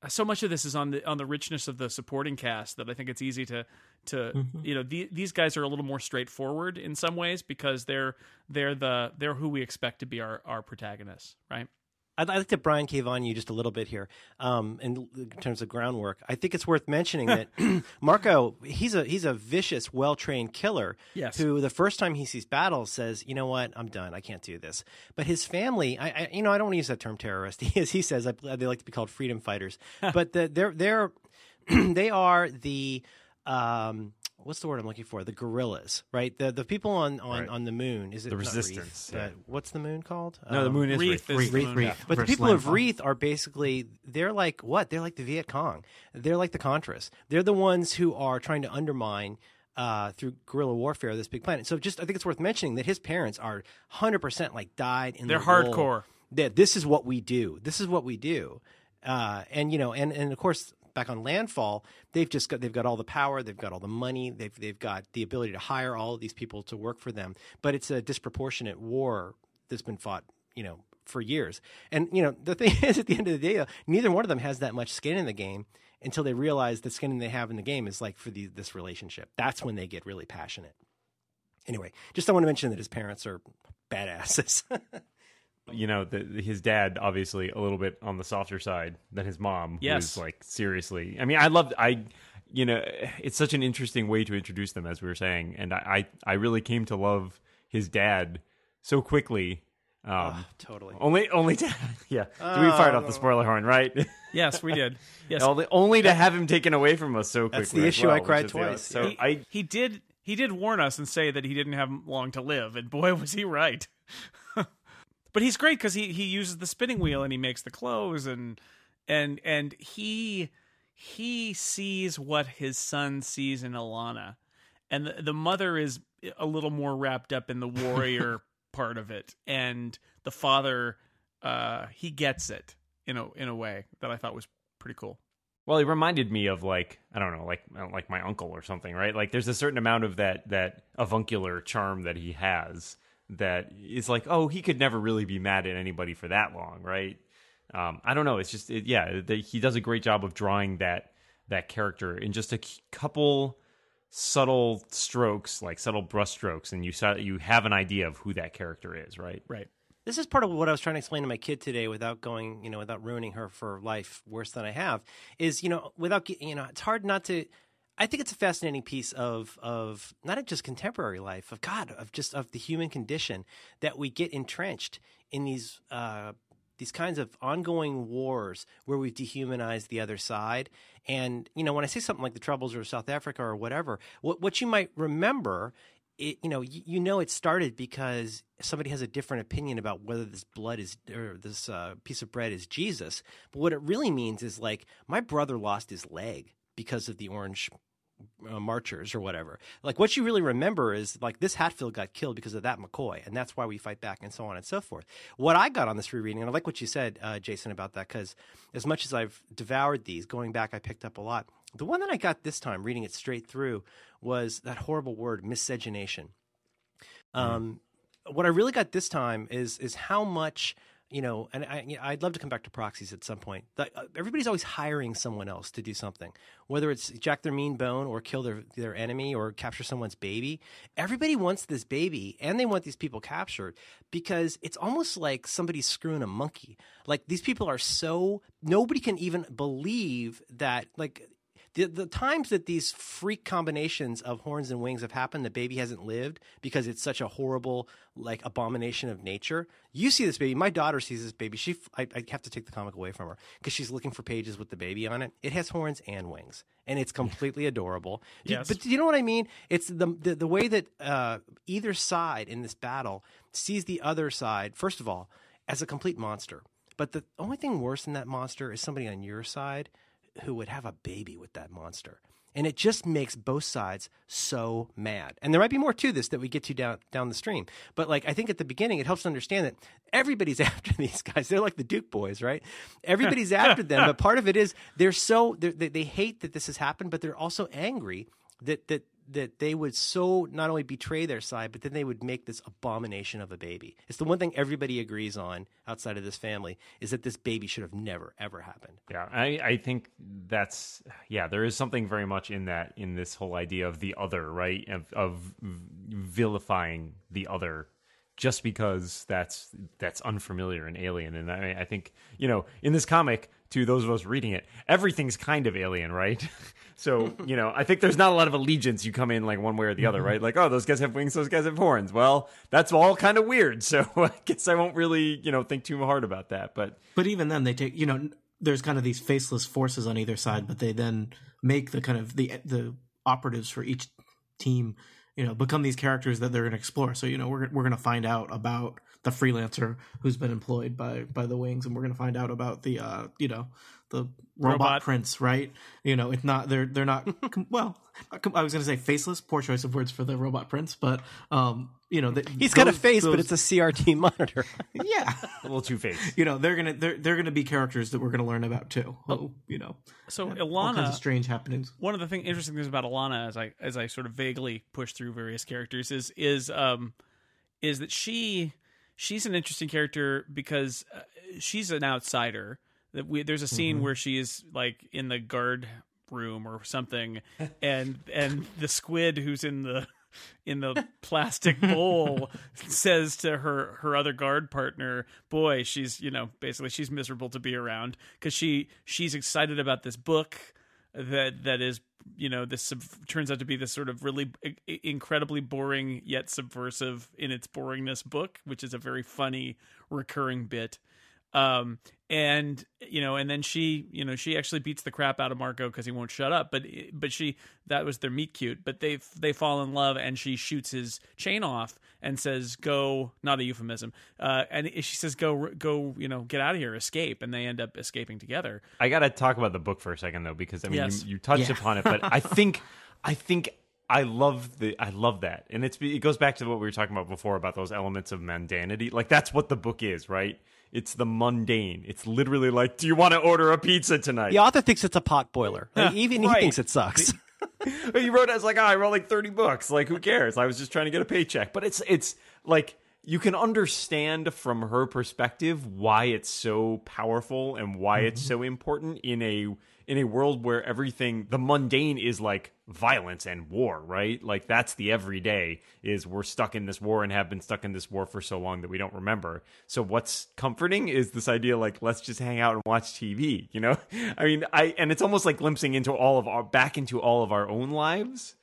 so much of this is on the on the richness of the supporting cast that I think it's easy to to mm-hmm. you know the, these guys are a little more straightforward in some ways because they're they're the they're who we expect to be our our protagonists, right? I'd, I'd like to Brian cave on you just a little bit here um, in, in terms of groundwork. I think it's worth mentioning that *laughs* Marko he's a he's a vicious, well trained killer. Yes. Who the first time he sees battle says, "You know what? I'm done. I can't do this." But his family, I, I you know, I don't want to use that term terrorist. *laughs* He is, he says I, they like to be called freedom fighters, *laughs* but the, they're they're *clears throat* they are the um, what's the word I'm looking for? The guerrillas, right? The the people on on, Right. on the moon. Is it The resistance, Wreath, but yeah. what's the moon called? No, the Um, moon is Wreath Wreath. is the Wreath, moon. Wreath. but the people of Landfall. Wreath are basically they're like what? They're like the Viet Cong. They're like the Contras. They're the ones who are trying to undermine uh, through guerrilla warfare this big planet. So just I think it's worth mentioning that his parents are hundred percent like died in They're the role hardcore. That this is what we do. This is what we do. Uh, and you know, and and of course. Back on landfall, they've just got they've got all the power, they've got all the money, they've they've got the ability to hire all of these people to work for them. But it's a disproportionate war that's been fought, you know, for years. And you know, the thing *laughs* is, at the end of the day, neither one of them has that much skin in the game until they realize the skin they have in the game is like for the, this relationship. That's when they get really passionate. Anyway, just I want to mention that his parents are badasses. *laughs* you know, the, his dad obviously a little bit on the softer side than his mom. Yes. who's like seriously. I mean, I love I, you know, it's such an interesting way to introduce them, as we were saying, and I I, I really came to love his dad so quickly. Um, totally. only only to *laughs* yeah, we fired off the spoiler horn, right? Yes, we did. *laughs* Yes, only, only to have him taken away from us so quickly. That's the issue well, I cried which is, you know, twice. So he, I he did he did warn us and say that he didn't have long to live, and boy was he right. *laughs* but he's great because he he uses the spinning wheel and he makes the clothes and and and he he sees what his son sees in Alana, and the, the mother is a little more wrapped up in the warrior *laughs* part of it, and the father uh he gets it in a in a way that I thought was pretty cool. Well, he reminded me of like I don't know, like like my uncle or something, right? Like there's a certain amount of that that avuncular charm that he has that is like, oh, he could never really be mad at anybody for that long, right? Um, I don't know. It's just it, yeah, the, he does a great job of drawing that that character in just a couple subtle strokes, like subtle brush strokes, and you you have an idea of who that character is, right? Right. This is part of what I was trying to explain to my kid today, without going, you know, without ruining her for life worse than I have. Is you know, without you know, it's hard not to. I think it's a fascinating piece of of not just contemporary life, of God, of just of the human condition that we get entrenched in these uh, these kinds of ongoing wars where we've dehumanized the other side. And, you know, when I say something like the troubles of South Africa or whatever, what, what you might remember, it, you know, you, you, know it started because somebody has a different opinion about whether this blood is, or this uh, piece of bread is Jesus. But what it really means is like, my brother lost his leg because of the orange uh, marchers or whatever. Like what you really remember is like this Hatfield got killed because of that McCoy, and that's why we fight back, and so on and so forth. What I got on this rereading, and I like what you said, uh, Jason, about that, because as much as I've devoured these, going back, I picked up a lot. The one that I got this time, reading it straight through, was that horrible word, miscegenation. Mm. Um, what I really got this time is is how much you know, and I, you know, I'd love to come back to proxies at some point. uh, everybody's always hiring someone else to do something, whether it's jack their mean bone or kill their their enemy or capture someone's baby. Everybody wants this baby, and they want these people captured because it's almost like somebody's screwing a monkey. Like these people are so nobody can even believe that like the, the times that these freak combinations of horns and wings have happened, the baby hasn't lived because it's such a horrible like abomination of nature. You see this baby. My daughter sees this baby. She, I, I have to take the comic away from her because she's looking for pages with the baby on it. It has horns and wings, and it's completely adorable. Yes. But do you know what I mean? It's the the, the way that uh, either side in this battle sees the other side. First of all, as a complete monster. But the only thing worse than that monster is somebody on your side who would have a baby with that monster. And it just makes both sides so mad. And there might be more to this that we get to down down the stream. But like I think at the beginning it helps to understand that everybody's *laughs* after these guys. They're like the Duke boys, right? Everybody's *laughs* after them. But part of it is they're so they're, they they hate that this has happened, but they're also angry that that that they would so not only betray their side, but then they would make this abomination of a baby. It's the one thing everybody agrees on outside of this family is that this baby should have never ever happened. Yeah, I, I think that's yeah. There is something very much in that in this whole idea of the other, right? Of, of vilifying the other just because that's that's unfamiliar and alien. And I, I think you know in this comic, to those of us reading it, everything's kind of alien, right? *laughs* so you know, I think there's not a lot of allegiance. You come in like one way or the other, right? Like, oh, those guys have wings, those guys have horns. Well, that's all kind of weird. *laughs* So I guess I won't really you know think too hard about that. But but even then, they take you know, there's kind of these faceless forces on either side, but they then make the kind of the the operatives for each team you know become these characters that they're going to explore. So you know we're, we're going to find out about the freelancer who's been employed by by the wings and we're going to find out about the uh you know the robot, robot, prince right? You know it's not they're they're not *laughs* well i was going to say faceless poor choice of words for the robot prince but um you know the, he's those, got a face those, but it's a crt *laughs* monitor. Yeah. *laughs* A little two face you know they're gonna they're, they're gonna be characters that we're gonna learn about too who, you know so alana all kinds of strange happenings. One of the thing interesting things about alana as i as i sort of vaguely push through various characters is is um is that she she's an interesting character because uh, she's an outsider. That we there's a scene mm-hmm. where she is like in the guard room or something, and and the squid who's in the in the plastic *laughs* bowl says to her her other guard partner boy she's you know basically she's miserable to be around because she she's excited about this book that that is you know this sub- turns out to be this sort of really I- incredibly boring yet subversive in its boringness book which is a very funny recurring bit um and you know and then she you know she actually beats the crap out of marko because he won't shut up but but she that was their meet cute but they they fall in love and she shoots his chain off and says go not a euphemism uh and she says go go you know get out of here escape and they end up escaping together i gotta talk about the book for a second though because i mean yes. you, you, touched yeah. upon it but i think i think I love the I love that, and it's it goes back to what we were talking about before about those elements of mundanity. Like that's what the book is, right? It's the mundane. It's literally like, do you want to order a pizza tonight? The author thinks it's a pot boiler. Like, *laughs* even Right. he thinks it sucks. *laughs* he wrote it as like, oh, I wrote like 30 books. Like, who cares? I was just trying to get a paycheck. But it's it's like you can understand from her perspective why it's so powerful and why it's mm-hmm. so important in a in a world where everything the mundane is like violence and war, right? Like that's the everyday is we're stuck in this war and have been stuck in this war for so long that we don't remember. So what's comforting is this idea like let's just hang out and watch TV, you know? *laughs* I mean, I and it's almost like glimpsing into all of our back into all of our own lives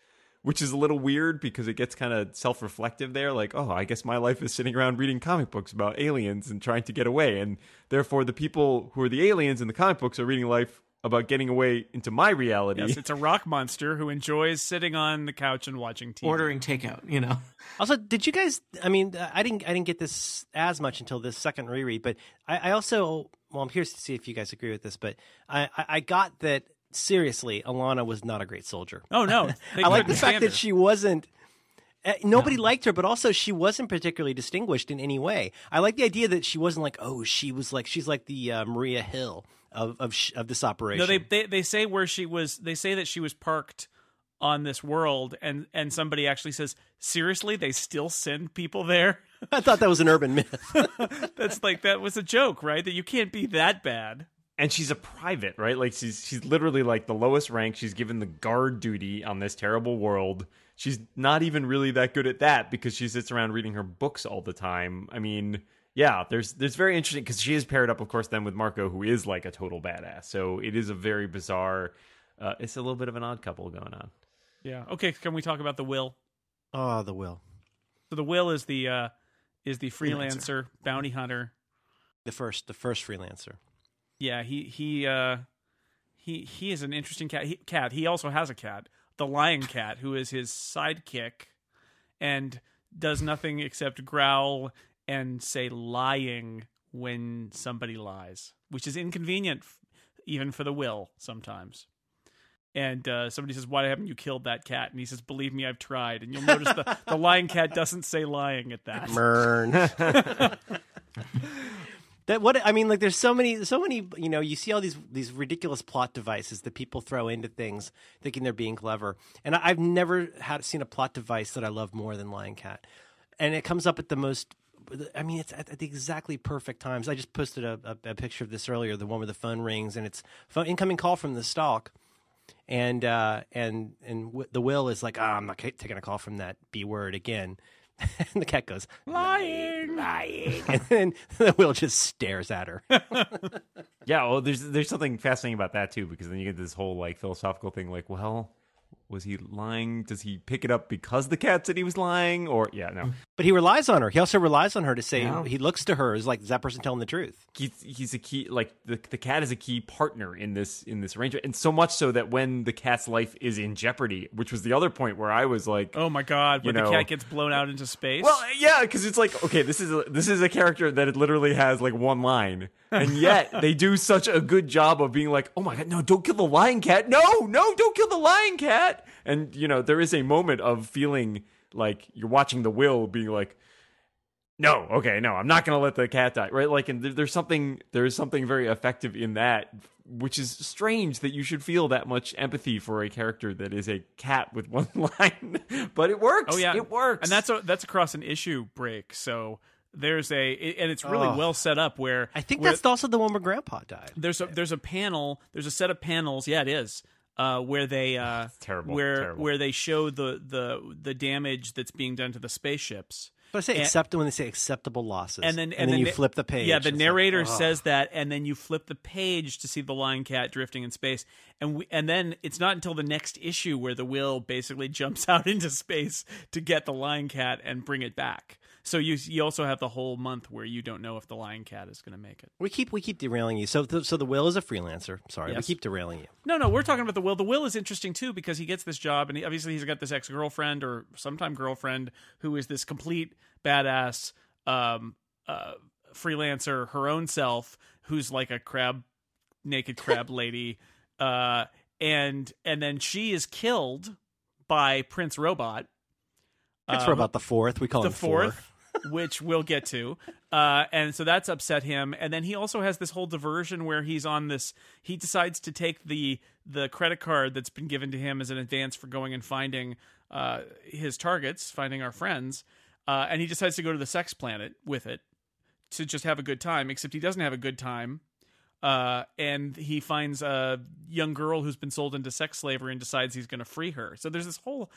which is a little weird because it gets kind of self-reflective there like oh i guess my life is sitting around reading comic books about aliens and trying to get away and therefore the people who are the aliens in the comic books are reading life about getting away into my reality Yes, it's a rock monster who enjoys sitting on the couch and watching TV. Ordering takeout, you know. *laughs* Also, did you guys? I mean, I didn't. I didn't get this as much until this second reread, but I, I also. Well, I'm curious to see if you guys agree with this, but I, I, I got that seriously. Alana was not a great soldier. Oh no! *laughs* I like the fact stand that she wasn't. Uh, nobody liked her, but also she wasn't particularly distinguished in any way. I like the idea that she wasn't like, oh, she was like, she's like the uh, Maria Hill of of, sh- of this operation. No, they, they they say where she was. They say that she was parked on this world, and and somebody actually says, "Seriously, they still send people there." *laughs* I thought that was an urban myth. *laughs* That's like that was a joke, right? That you can't be that bad. and she's a private right like she's she's literally like the lowest rank she's given the guard duty on this terrible world she's not even really that good at that because she sits around reading her books all the time i mean yeah there's there's very interesting because she is paired up of course then with marko who is like a total badass so it is a very bizarre uh, it's a little bit of an odd couple going on Yeah. Okay. Can we talk about the will? oh, the will. So the will is the uh is the freelancer bounty hunter. The first, the first freelancer. Yeah. He he uh he he is an interesting cat. He, cat. He also has a cat, the lying cat, who is his sidekick, and does nothing except growl and say lying when somebody lies, which is inconvenient even for the will sometimes. And uh, somebody says, "Why haven't you killed that cat?" And he says, "Believe me, I've tried." And you'll notice the *laughs* the lying cat doesn't say lying at that. Mern. *laughs* that what I mean, like there's so many, so many. You know, you see all these these ridiculous plot devices that people throw into things, thinking they're being clever. And I- I've never had seen a plot device that I love more than Lying Cat. And it comes up at the most. I mean, it's at, at the exactly perfect times. I just posted a, a, a picture of this earlier, the one where the phone rings and it's phone, incoming call from the stalk and uh, and and w- the will is like, oh, I'm not ca- taking a call from that b word again. *laughs* and the cat goes lying, lying, and then *laughs* the will just stares at her. *laughs* yeah well there's there's something fascinating about that too because then you get this whole like philosophical thing like well was he lying does he pick it up because the cat said he was lying or yeah no but he relies on her. He also relies on her to say Yeah. he looks to her as like, is that person telling the truth? he's he's a key like the the cat is a key partner in this in this arrangement and so much so that when the cat's life is in jeopardy which was the other point where i was like Oh my god! When You the cat gets blown out into space. well yeah because it's like okay this is a, this is a character that it literally has like one line and *laughs* yet they do such a good job of being like oh my god no don't kill the lying cat no no don't kill the lying cat and you know there is a moment of feeling like you're watching the will being like no okay no i'm not gonna let the cat die right like and there, there's something there's something very effective in that which is strange that you should feel that much empathy for a character that is a cat with one *laughs* line but it works Oh yeah, it works and that's a, that's across an issue break. So there's a, and it's really Oh. well set up. Where I think where that's also the one where Grandpa died. there's a there's a panel. There's a set of panels. Yeah, it is. Uh, where they *laughs* uh, terrible, where terrible. where they show the the the damage that's being done to the spaceships. But I say And- accept when they say acceptable losses, and then and, then the you na- flip the page. Yeah, the It's like, narrator says that, and then you flip the page to see the lying cat drifting in space, and we, and then it's not until the next issue where the will basically *laughs* jumps out into space to get the lying cat and bring it back. So you you also have the whole month where you don't know if the lying cat is going to make it. We keep we keep derailing you. So th- so the will is a freelancer. Sorry, we keep derailing you. No, no, we're talking about the will. The will is interesting too because he gets this job, and he, obviously he's got this ex girlfriend or sometime girlfriend who is this complete badass um, uh, freelancer, her own self, who's like a crab, naked crab *laughs* lady, uh, and and then she is killed by Prince Robot. It's for about the fourth. We call it the him four. fourth. Which we'll get to. Uh, and so that's upset him. And then he also has this whole diversion where he's on this. He decides to take the the credit card that's been given to him as an advance for going and finding uh, his targets, finding our friends, uh, and he decides to go to the sex planet with it to just have a good time. Except he doesn't have a good time. Uh, and he finds a young girl who's been sold into sex slavery and decides he's going to free her. So there's this whole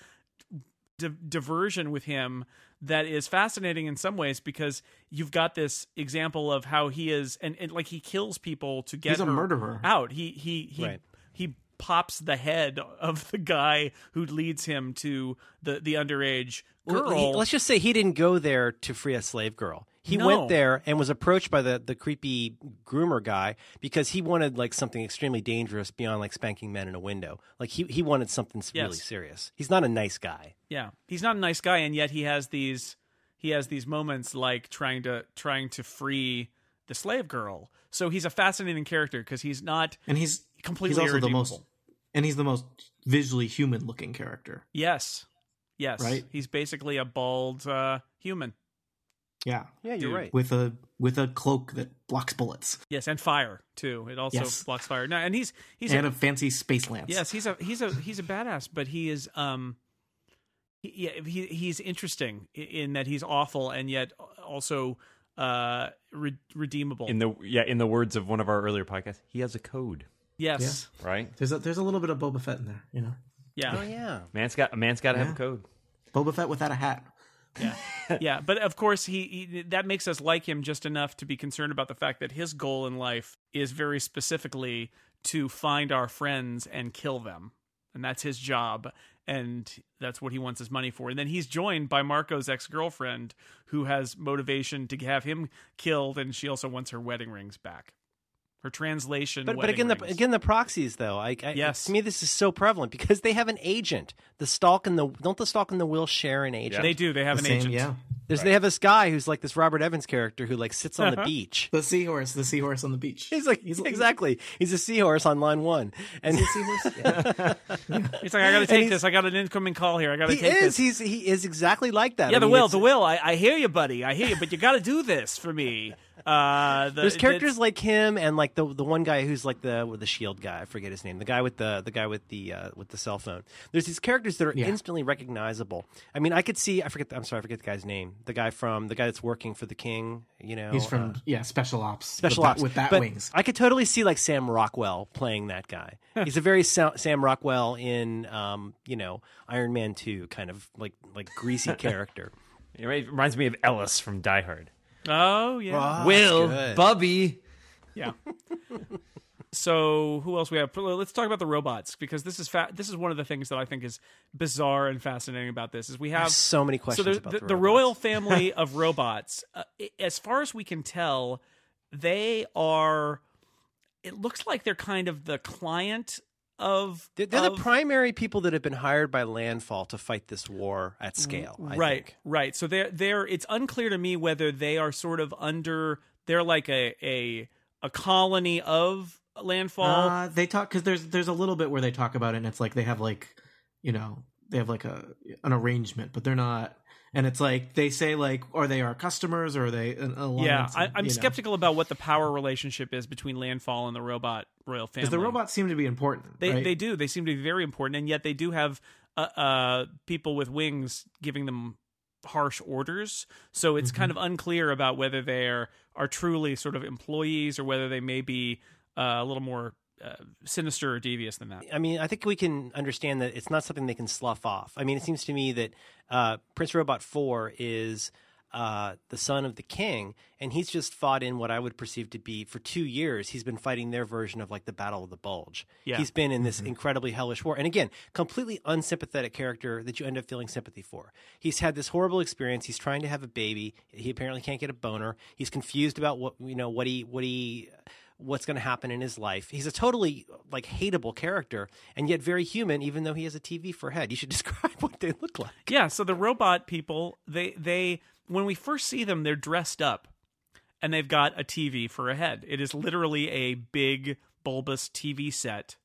di- diversion with him that is fascinating in some ways because you've got this example of how he is and, and like he kills people to get He's a her murderer. out. He he he Right. he pops the head of the guy who leads him to the the underage girl. Well, he- let's just say he didn't go there to free a slave girl. He No. went there and was approached by the, the creepy groomer guy because he wanted like something extremely dangerous beyond like spanking men in a window. Like he, he wanted something s- really serious. He's not a nice guy. yeah, he's not a nice guy, and yet he has these he has these moments like trying to trying to free the slave girl. So he's a fascinating character because he's not and he's completely he's also the most and he's the most visually human looking character. Yes. Yes. Right? He's basically a bald uh, human. Yeah, Yeah, you're Dude. right. with a with a cloak that blocks bullets Yes, and fire too. It also Yes. blocks fire. No, and he's he's and a, a fancy space lance. yes, he's a he's a he's a badass, but he is um he, yeah, he he's interesting in that he's awful and yet also uh re- redeemable. In the yeah, in the words of one of our earlier podcasts, he has a code, yes. right? There's a there's a little bit of Boba Fett in there, you know. Yeah. Oh yeah. Man's got a man's got to have a code. Boba Fett without a hat. yeah *laughs* yeah but of course he, he that makes us like him just enough to be concerned about the fact that his goal in life is very specifically to find our friends and kill them and that's his job and that's what he wants his money for and then he's joined by marko's ex-girlfriend who has motivation to have him killed and she also wants her wedding rings back her translation But but wedding again the again the proxies though I, I Yes. to me this is so prevalent because they have an agent. The stalk and the don't the stalk and the will share an agent? They do. They have The an same, agent. yeah. There's they have this guy who's like this Robert Evans character who like sits on the beach The seahorse, the seahorse on the beach. he's like He's- *laughs* exactly he's a seahorse on line one and He's a seahorse. *laughs* Yeah. it's like i gotta take this i got an incoming call here i gotta he take is this he's he is exactly like that Yeah, I the mean, will, the will. I, I hear you, buddy. I hear you, but you got to do this for me. Uh, the, There's characters it's- like him and like the the one guy who's like the with the shield guy. I forget his name. The guy with the the guy with the uh, with the cell phone. There's these characters that are Yeah. instantly recognizable. I mean, I could see. I forget. I'm sorry. I forget the guy's name. The guy from the guy that's working for the king. You know, He's from uh, yeah, special ops. Special with Ops bat, with bat but wings. I could totally see like Sam Rockwell playing that guy. *laughs* He's a very Sa- Sam Rockwell in um, you know Iron Man Two kind of like like greasy *laughs* character. It reminds me of Ellis from Die Hard. Oh yeah, Will, good. Bubby. yeah. *laughs* so who else we have? Let's talk about the robots because this is fa- this is one of the things that I think is bizarre and fascinating about this is we have so many questions there's about the, the, the royal family *laughs* of robots. Uh, as far as we can tell, they are. It looks like they're kind of the client of. They're, they're the primary people that have been hired by Landfall to fight this war at scale. I right think. right so they're they're it's unclear to me whether they are sort of under they're like a a a colony of landfall Uh, they talk because there's there's a little bit where they talk about it, and it's like they have like you know they have like a an arrangement, but they're not. And it's like they say like, are they our customers or are they yeah I, i'm you know. skeptical about what the power relationship is between landfall and the robot royal family because the robots seem to be important. they right? they do they seem to be very important and yet they do have uh, uh people with wings giving them harsh orders so it's Mm-hmm. kind of unclear about whether they are are truly sort of employees or whether they may be uh, a little more uh, sinister or devious than that I mean, I think we can understand that it's not something they can slough off. I mean, it seems to me that uh, Prince Robot 4 is uh, the son of the king, and he's just fought in what I would perceive to be, for two years, he's been fighting their version of like the Battle of the Bulge. Yeah. He's been in this incredibly hellish war. And again, completely unsympathetic character that you end up feeling sympathy for. He's had this horrible experience. He's trying to have a baby. He apparently can't get a boner. He's confused about what, you know, what he, what he, what's going to happen in his life. He's a totally like hateable character and yet very human even though he has a TV for head. You should *laughs* describe what they look like. Yeah, so the robot people, they they when we first see them, they're dressed up and they've got a TV for a head. It is literally a big bulbous TV set.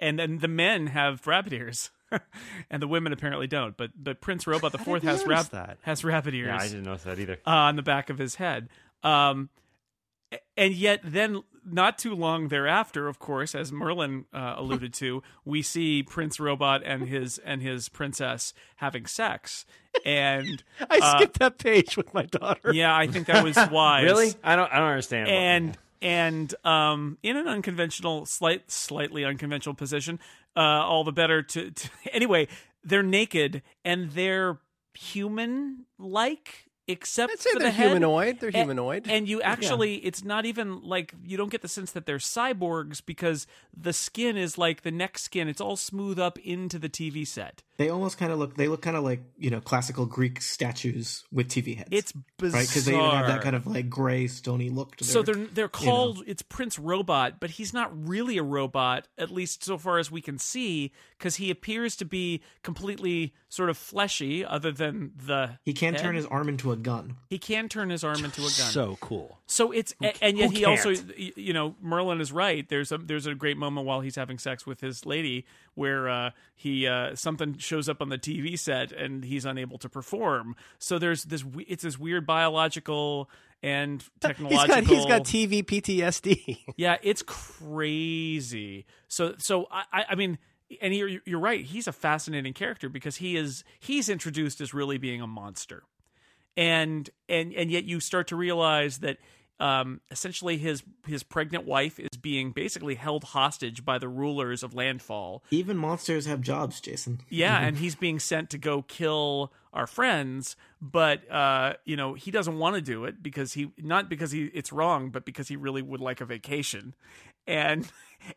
And then the men have rabbit ears. *laughs* and the women apparently don't. But but Prince Robot the Fourth has notice rab- that. has rabbit ears Yeah, I didn't notice that either. uh, on the back of his head. Um, a- and yet, then not too long thereafter, of course, as Merlin uh, alluded to, we see Prince Robot and his and his princess having sex, and *laughs* I uh, skipped that page with my daughter. yeah, I think that was *laughs* wise. Really? I don't. I don't understand. and and um, in an unconventional, slight, slightly unconventional position, uh, all the better. To, to *laughs* anyway, they're naked and they're human-like, except I'd say for they're the head. humanoid. They're humanoid. And you actually, it's not even like you don't get the sense that they're cyborgs because the skin is like the neck skin. It's all smooth up into the TV set. They almost kind of look. They look kind of like you know classical Greek statues with TV heads. It's bizarre, right because they even have that kind of like gray stony look to So their- they're they're called it's Prince Robot, but he's not really a robot, at least so far as we can see, because he appears to be completely sort of fleshy, other than the He can head. turn his arm into a gun. he can turn his arm into a gun. So cool. So it's a- and yet he also can't? y- you know Merlin is right. There's a there's a great moment while he's having sex with his lady where uh, he uh, something shows up on the TV set and he's unable to perform. So there's this it's this weird biological and *laughs* He's technological. got he's got TV PTSD. *laughs* Yeah, it's crazy. So so I I- I mean and you're you're right. He's a fascinating character because he is he's introduced as really being a monster. And and and yet you start to realize that um, essentially his his pregnant wife is being basically held hostage by the rulers of Landfall. Even monsters have jobs, Jason. Yeah, *laughs* and he's being sent to go kill our friends, but uh, you know he doesn't want to do it because he not because he it's wrong, but because he really would like a vacation, and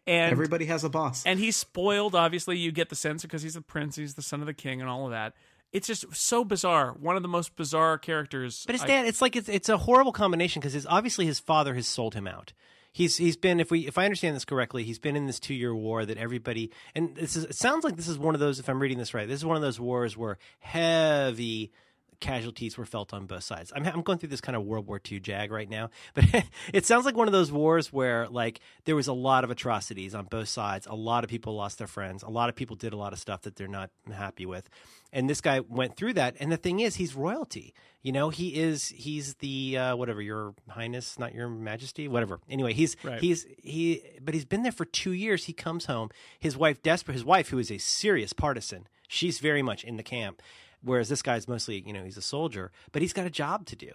and Everybody has a boss. and he's spoiled. Obviously, you get the sense because he's the prince, he's the son of the king, and all of that. It's just so bizarre. One of the most bizarre characters. But it's I- Dan. It's like it's it's a horrible combination because obviously his father has sold him out. He's he's been if we if I understand this correctly, he's been in this two year war that everybody and this is it sounds like this is one of those if I'm reading this right, this is one of those wars where heavy casualties were felt on both sides. I'm I'm going through this kind of World War II jag right now, *laughs* but it sounds like one of those wars where like there was a lot of atrocities on both sides. A lot of people lost their friends. A lot of people did a lot of stuff that they're not happy with. And this guy went through that. And the thing is, he's royalty. You know, he is he's the uh, whatever your highness, not your majesty, whatever. Anyway, he's Right. he's he, but he's been there for two years. He comes home. His wife, desperate. His wife, who is a serious partisan, she's very much in the camp. Whereas this guy's mostly, you know, he's a soldier, but he's got a job to do.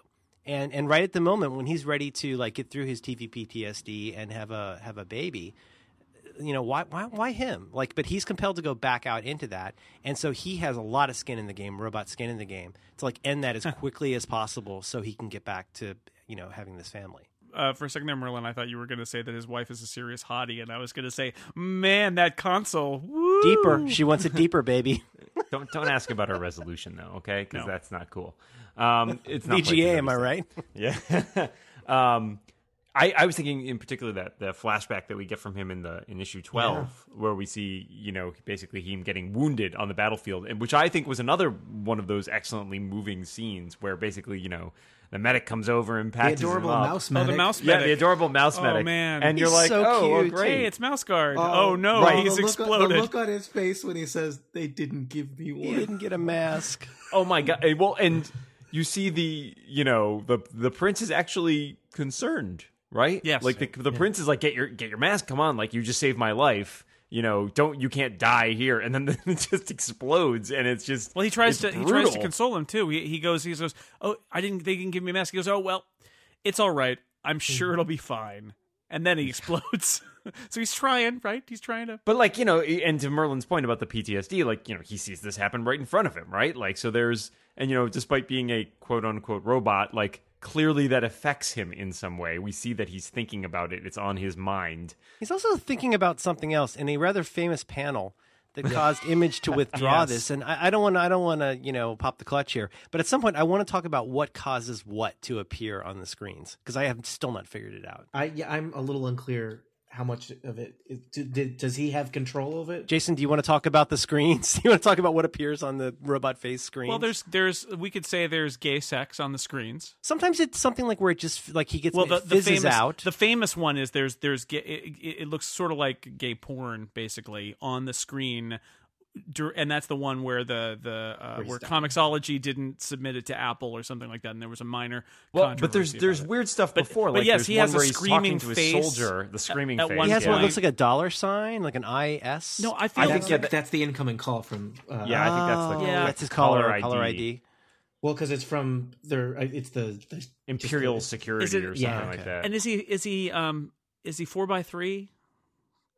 And and right at the moment when he's ready to like get through his TV PTSD and have a have a baby, you know why why why him? Like but he's compelled to go back out into that. And so he has a lot of skin in the game robot skin in the game to like end that as *laughs* quickly as possible so he can get back to you know having this family uh, for a second there, Merlin, I thought you were going to say that his wife is a serious hottie, and I was going to say, man, that console, woo! deeper she wants it deeper baby *laughs* don't don't ask about her resolution though, okay? Because No. that's not cool. Um, it's not quite VGA am I right *laughs* Yeah. *laughs* um, I, I was thinking in particular that the flashback that we get from him in the in issue twelve, where we see you know basically him getting wounded on the battlefield, and which I think was another one of those excellently moving scenes where basically you know the medic comes over and The adorable him up. mouse Oh, medic. the mouse Yeah, medic. the adorable mouse medic. Oh, medic. man. and you're He's like, so oh, well, cute. great. Hey, it's Mouse Guard. Oh, oh no, right. he's the look, exploded. The look on his face when he says they didn't give me one. he one. didn't get a mask Oh my god! Well, and you see the you know the the prince is actually concerned, right? Yes. Like the the prince is like, get your get your mask. Come on, like you just saved my life. You know, don't you can't die here. And then *laughs* it just explodes, and it's just Well, he tries to he tries to console him too. He, he goes he goes, "Oh, I didn't they didn't give me a mask." He goes, "Oh, well, it's all right. I'm sure it'll be fine." And then he *laughs* explodes. *laughs* so he's trying, right? He's trying to But like you know, and to Merlin's point about the PTSD, like you know, he sees this happen right in front of him, right? Like so, there's and you know, despite being a quote unquote robot, like clearly that affects him in some way. We see that he's thinking about it; it's on his mind. He's also thinking about something else in a rather famous panel that caused Image to withdraw *laughs* Yes. this. And I, I don't want to, I don't want to, you know, pop the clutch here. But at some point, I want to talk about what causes what to appear on the screens because I have still not figured it out. I yeah, I'm a little unclear how much of it is, did, did, does he have control of it? Jason, do you want to talk about the screens? *laughs* do you want to talk about what appears on the robot face screen? Well, there's there's we could say there's gay sex on the screens. sometimes it's something like where it just like he gets Well, the, the famous out. the famous one is there's there's gay, it, it it looks sort of like gay porn basically on the screen dur- and that's the one where the the uh, Where where Comixology didn't submit it to Apple or something like that, and there was a minor. Well, but there's there's it. weird stuff But- before. but like yes, there's he one has a screaming to face his soldier, the screaming at face. He has yeah. what looks like a dollar sign, like an IS. No, I I feel think That's, yeah, like, that- that's the incoming call from. Uh, Yeah, I think that's the Oh, Yeah. that's his caller, Caller caller ID. ID. Well, because it's from their. uh, It's the, the Imperial the- security it- or something yeah, like okay. that. And is he is he um is he four by three?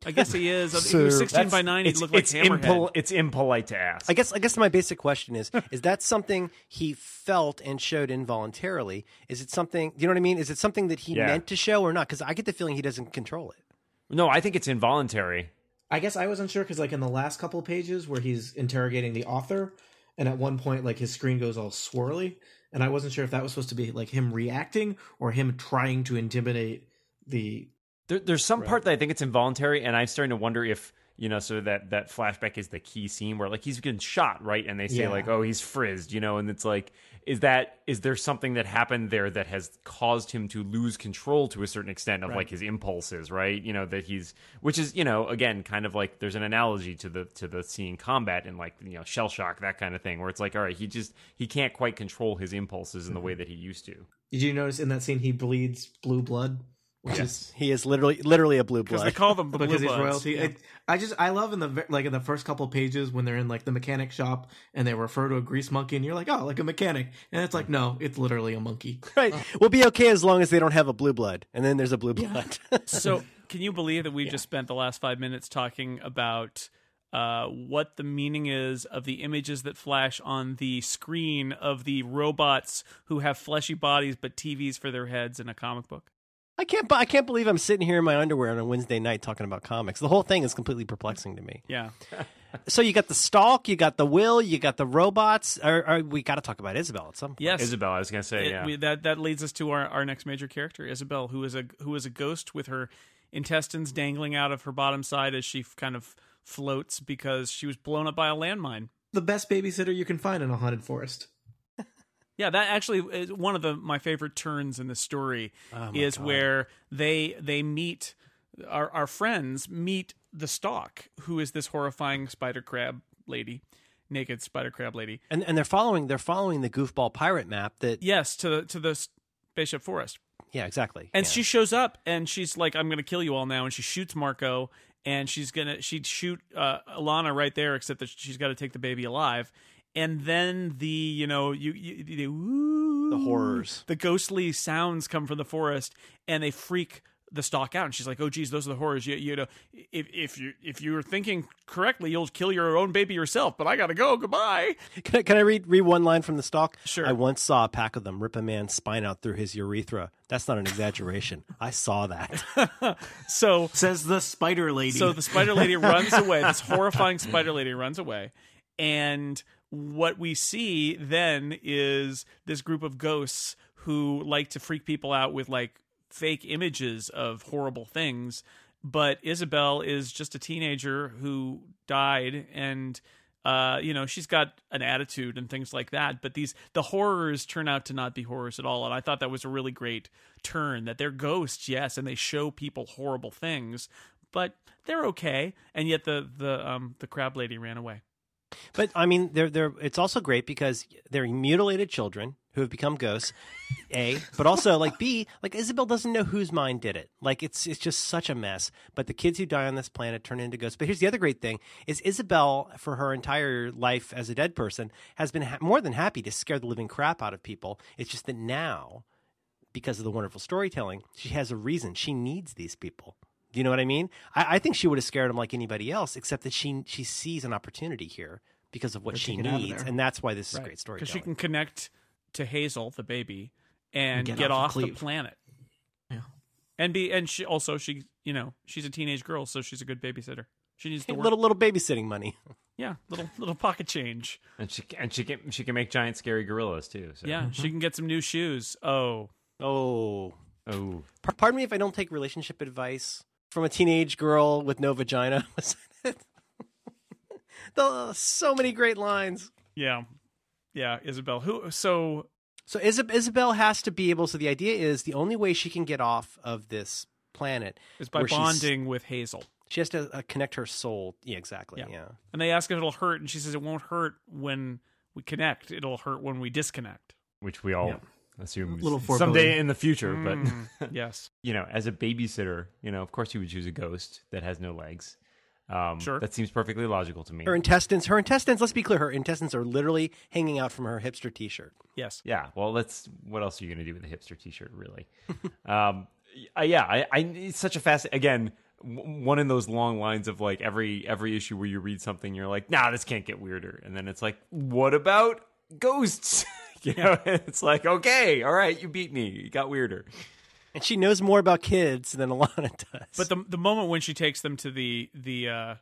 I guess he is. if he was sixteen by nine, he'd it's, look like it's, Hammerhead. impol- it's impolite to ask. I guess I guess my basic question is is that something he felt and showed involuntarily? Is it something do you know what I mean? Is it something that he Yeah. meant to show or not? Because I get the feeling he doesn't control it. no, I think it's involuntary. I guess I wasn't sure because, like, in the last couple of pages where he's interrogating the author, and at one point, like, his screen goes all swirly, and I wasn't sure if that was supposed to be like him reacting or him trying to intimidate the. There, there's some part that I think it's involuntary, and I'm starting to wonder if you know, so that that flashback is the key scene where like he's been shot, right? And they say Yeah. like, oh, he's frizzed, you know, and it's like, is that is there something that happened there that has caused him to lose control to a certain extent of like his impulses, right? You know, that he's, which is you know, again, kind of like there's an analogy to the to the seeing combat and like you know shell shock that kind of thing, where it's like, all right, he just he can't quite control his impulses in the mm-hmm. way that he used to. Did you notice in that scene he bleeds blue blood, which is He is literally literally a blue blood. because blood. they call them the because Blue he's Bloods. royalty. Yeah. It, I just I love in the like in the first couple pages when they're in like the mechanic shop and they refer to a grease monkey and you're like oh like a mechanic and it's like no it's literally a monkey. *laughs* right. We'll be okay as long as they don't have a blue blood. And then there's a blue blood. *laughs* So, can you believe that we've just spent the last five minutes talking about uh, what the meaning is of the images that flash on the screen of the robots who have fleshy bodies but TVs for their heads in a comic book? I can't. I can't believe I'm sitting here in my underwear on a Wednesday night talking about comics. The whole thing is completely perplexing to me. Yeah. *laughs* So you got the stalk, you got the will, you got the robots. Or, or we got to talk about Izabel at some point. Yes. Izabel, I was gonna say, It- yeah. we, that that leads us to our, our next major character, Izabel, who is a who is a ghost with her intestines dangling out of her bottom side as she f- kind of floats because she was blown up by a landmine. The best babysitter you can find in a haunted forest. Yeah, that actually is one of the my favorite turns in the story is where they they meet our our friends meet the stalk, who is this horrifying spider crab lady, naked spider crab lady. And and they're following they're following the goofball pirate map that Yes, to the to the spaceship forest. yeah exactly. And Yeah. she shows up and she's like, "I'm going to kill you all now," and she shoots Marko. And she's gonna she'd shoot uh, Alana right there, except that she's got to take the baby alive. And then the you know you, you the, woo, The horrors. the ghostly sounds come from the forest, and they freak the stalk out. And she's like, "Oh, geez, those are the horrors. You, you know, if if you if you're thinking correctly, you'll kill your own baby yourself. But I gotta go. Goodbye." Can I, can I read read one line from the stalk? Sure. I once saw a pack of them rip a man's spine out through his urethra. That's not an exaggeration. *laughs* I saw that. *laughs* So Says the spider lady. So the spider lady *laughs* runs away. This horrifying spider lady runs away. And what we see then is this group of ghosts who like to freak people out with like fake images of horrible things. But Izabel is just a teenager who died and uh, you know, she's got an attitude and things like that. But these the horrors turn out to not be horrors at all. And I thought that was a really great turn that they're ghosts, yes, and they show people horrible things, but they're okay. And yet the the um the crab lady ran away. But I mean, they're they're. It's also great because they're mutilated children who have become ghosts. A, but also like B, like Izabel doesn't know whose mind did it. Like it's it's just such a mess. But the kids who die on this planet turn into ghosts. But here's the other great thing: is Izabel for her entire life as a dead person has been ha- more than happy to scare the living crap out of people. It's just that now, because of the wonderful storytelling, she has a reason. She needs these people. Do you know what I mean? I, I think she would have scared him like anybody else, except that she she sees an opportunity here because of what Or she take it out of needs, and that's why this is a great story. Because she can connect to Hazel, the baby, and get get, off off, the the planet. Yeah. And be and she also she you know she's a teenage girl, so she's a good babysitter. She needs *laughs* to work. little little babysitting money. yeah, little little pocket change. and she and she can she can make giant scary gorillas too. So. Yeah, she mm-hmm. can get some new shoes. Oh, Oh, Oh. P- pardon me if I don't take relationship advice from a teenage girl with no vagina. *laughs* Was that it? the, so many great lines. yeah, yeah. Izabel, who? So So Isab- Izabel has to be able. So the idea is the only way she can get off of this planet is by bonding with Hazel. She has to uh, connect her soul. Yeah, exactly. Yeah. Yeah. And they ask if it'll hurt, and she says it won't hurt when we connect. It'll hurt when we disconnect. which we all Yeah. Assume Little is foreboding. someday in the future. Mm, *laughs* yes. You know, as a babysitter, you know, of course, you would choose a ghost that has no legs. Um, Sure. that seems perfectly logical to me. Her intestines. Her intestines. Let's be clear. Her intestines are literally hanging out from her hipster T-shirt. Yes. Yeah. Well, let's. What else are you going to do with a hipster T-shirt, really? *laughs* um, I, yeah. I, I. It's such a fast. Again, w- one in those long lines of like every every issue where you read something, you're like, nah, this can't get weirder, and then it's like, what about ghosts? *laughs* *laughs* you know, it's like, okay, all right, you beat me. You got weirder. And she knows more about kids than Alana *laughs* does. But the the moment when she takes them to the the uh,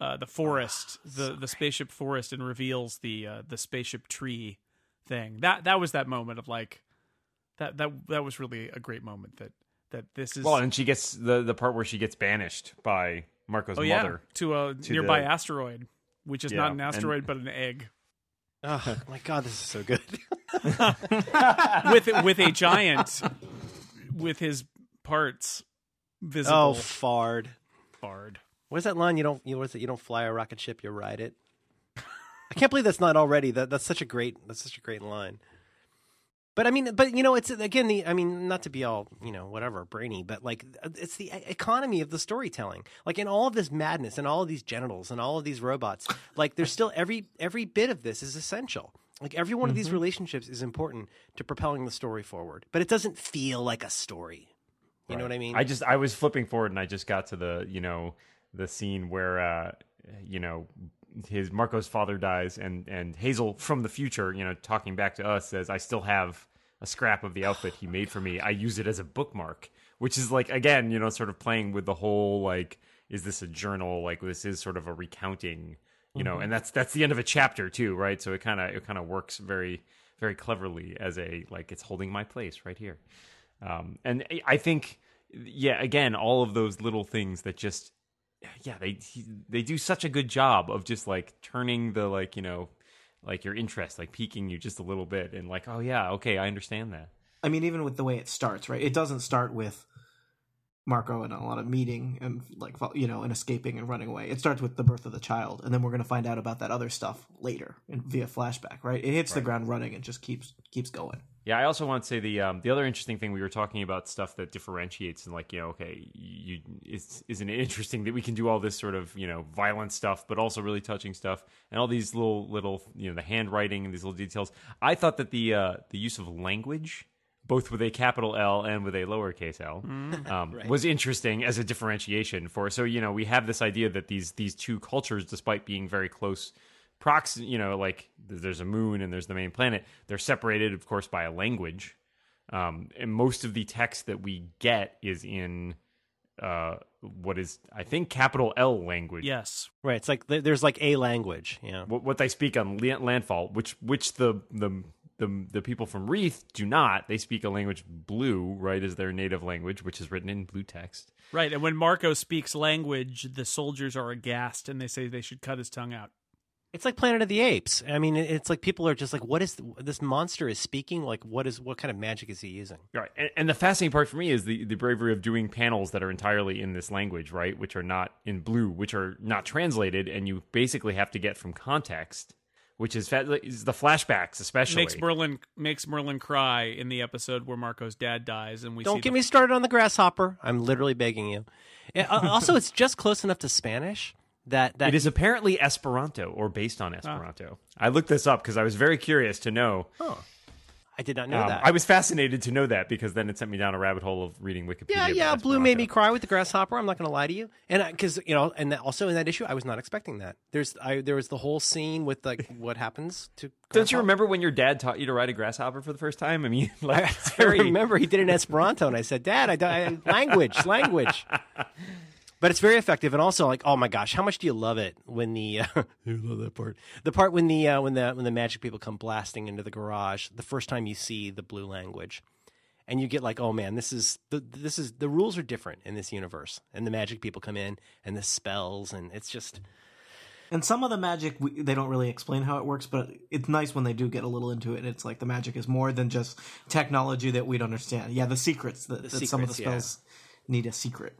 uh, the forest, the the spaceship forest, and reveals the uh, the spaceship tree thing, that that was that moment of like that that that was really a great moment. That that this is Well, and she gets the the part where she gets banished by Marko's oh yeah mother. to a to nearby the- asteroid, which is Yeah, not an and- asteroid but an egg oh my god, this is so good. *laughs* with with a giant with his parts visible. oh, fard. Bard. What is that line? You don't. You what is it? You don't fly a rocket ship. You ride it. I can't believe that's not already. That that's such a great. That's such a great line. But I mean, but you know, it's again the. I mean, not to be all you know, whatever brainy, but like it's the economy of the storytelling. Like in all of this madness and all of these genitals and all of these robots, like there's still every every bit of this is essential. Like every one of these relationships is important to propelling the story forward, but it doesn't feel like a story. You know what I mean? I just I was flipping forward and I just got to the you know the scene where uh you know his Marko's father dies and and Hazel from the future you know talking back to us says I still have a scrap of the outfit he made for me. I use it as a bookmark, which is like again you know sort of playing with the whole like is this a journal? Like this is sort of a recounting you know and that's that's the end of a chapter too right? So it kind of it kind of works very very cleverly as a like it's holding my place right here. Um, and I- I think, yeah, again, all of those little things that just, yeah, they he, they do such a good job of just like turning the like you know, like your interest, like piquing you just a little bit, and like, oh yeah, okay, I understand that. I mean, even with the way it starts, right? It doesn't start with Marko and a lot of meeting and like you know and escaping and running away. It starts with the birth of the child, and then we're going to find out about that other stuff later in, via flashback, right? It hits the ground running and just keeps keeps going. Yeah, I also want to say the um, the other interesting thing we were talking about stuff that differentiates and like you know okay you it's isn't it interesting that we can do all this sort of you know violent stuff but also really touching stuff and all these little little you know the handwriting and these little details. I thought that the uh, the use of language both with a capital L and with a lowercase l um, *laughs* was interesting as a differentiation for so you know we have this idea that these these two cultures despite being very close prox you know like there's a moon and there's the main planet they're separated of course by a language um, and most of the text that we get is in uh, what is i think capital l language Yes. right. It's like there's like a language. Yeah. what, what they speak on la- landfall which which the the the, the people from Wreath do not. They speak a language blue, right, as their native language, which is written in blue text. Right. And when Marko speaks language, the soldiers are aghast and they say they should cut his tongue out. It's like Planet of the Apes. I mean, it's like people are just like, what is this monster is speaking? Like, what is what kind of magic is he using? Right. And, and the fascinating part for me is the, the bravery of doing panels that are entirely in this language, right? Which are not in blue, which are not translated, and you basically have to get from context, which is, fa- is the flashbacks, especially. Makes Merlin makes Merlin cry in the episode where Marko's dad dies, and we Don't see get the- me started on the grasshopper. I'm literally begging you. Uh, also, it's just close enough to Spanish that that it is apparently Esperanto or based on Esperanto. I looked this up because I was very curious to know. I did not know Um, that. I was fascinated to know that because then it sent me down a rabbit hole of reading Wikipedia. yeah, yeah. Blue made me cry with the grasshopper. I'm not going to lie to you, and because you know, and that, also in that issue, I was not expecting that. There's, I, there was the whole scene with like *laughs* what happens to. Don't you remember when your dad taught you to ride a grasshopper for the first time? I mean, *laughs* like, it's I remember he did in Esperanto, and I said, "Dad, I, I language, language." *laughs* But it's very effective, and also like, oh my gosh, how much do you love it when the uh, *laughs* you love that part? The part when the uh, when the when the magic people come blasting into the garage the first time you see the blue language, and you get like, oh man, this is the this is the rules are different in this universe, and the magic people come in and the spells, and it's just And some of the magic they don't really explain how it works, but it's nice when they do get a little into it. And it's like the magic is more than just technology that we'd understand. Yeah, the secrets that, that some of the secrets, yeah. spells need a secret.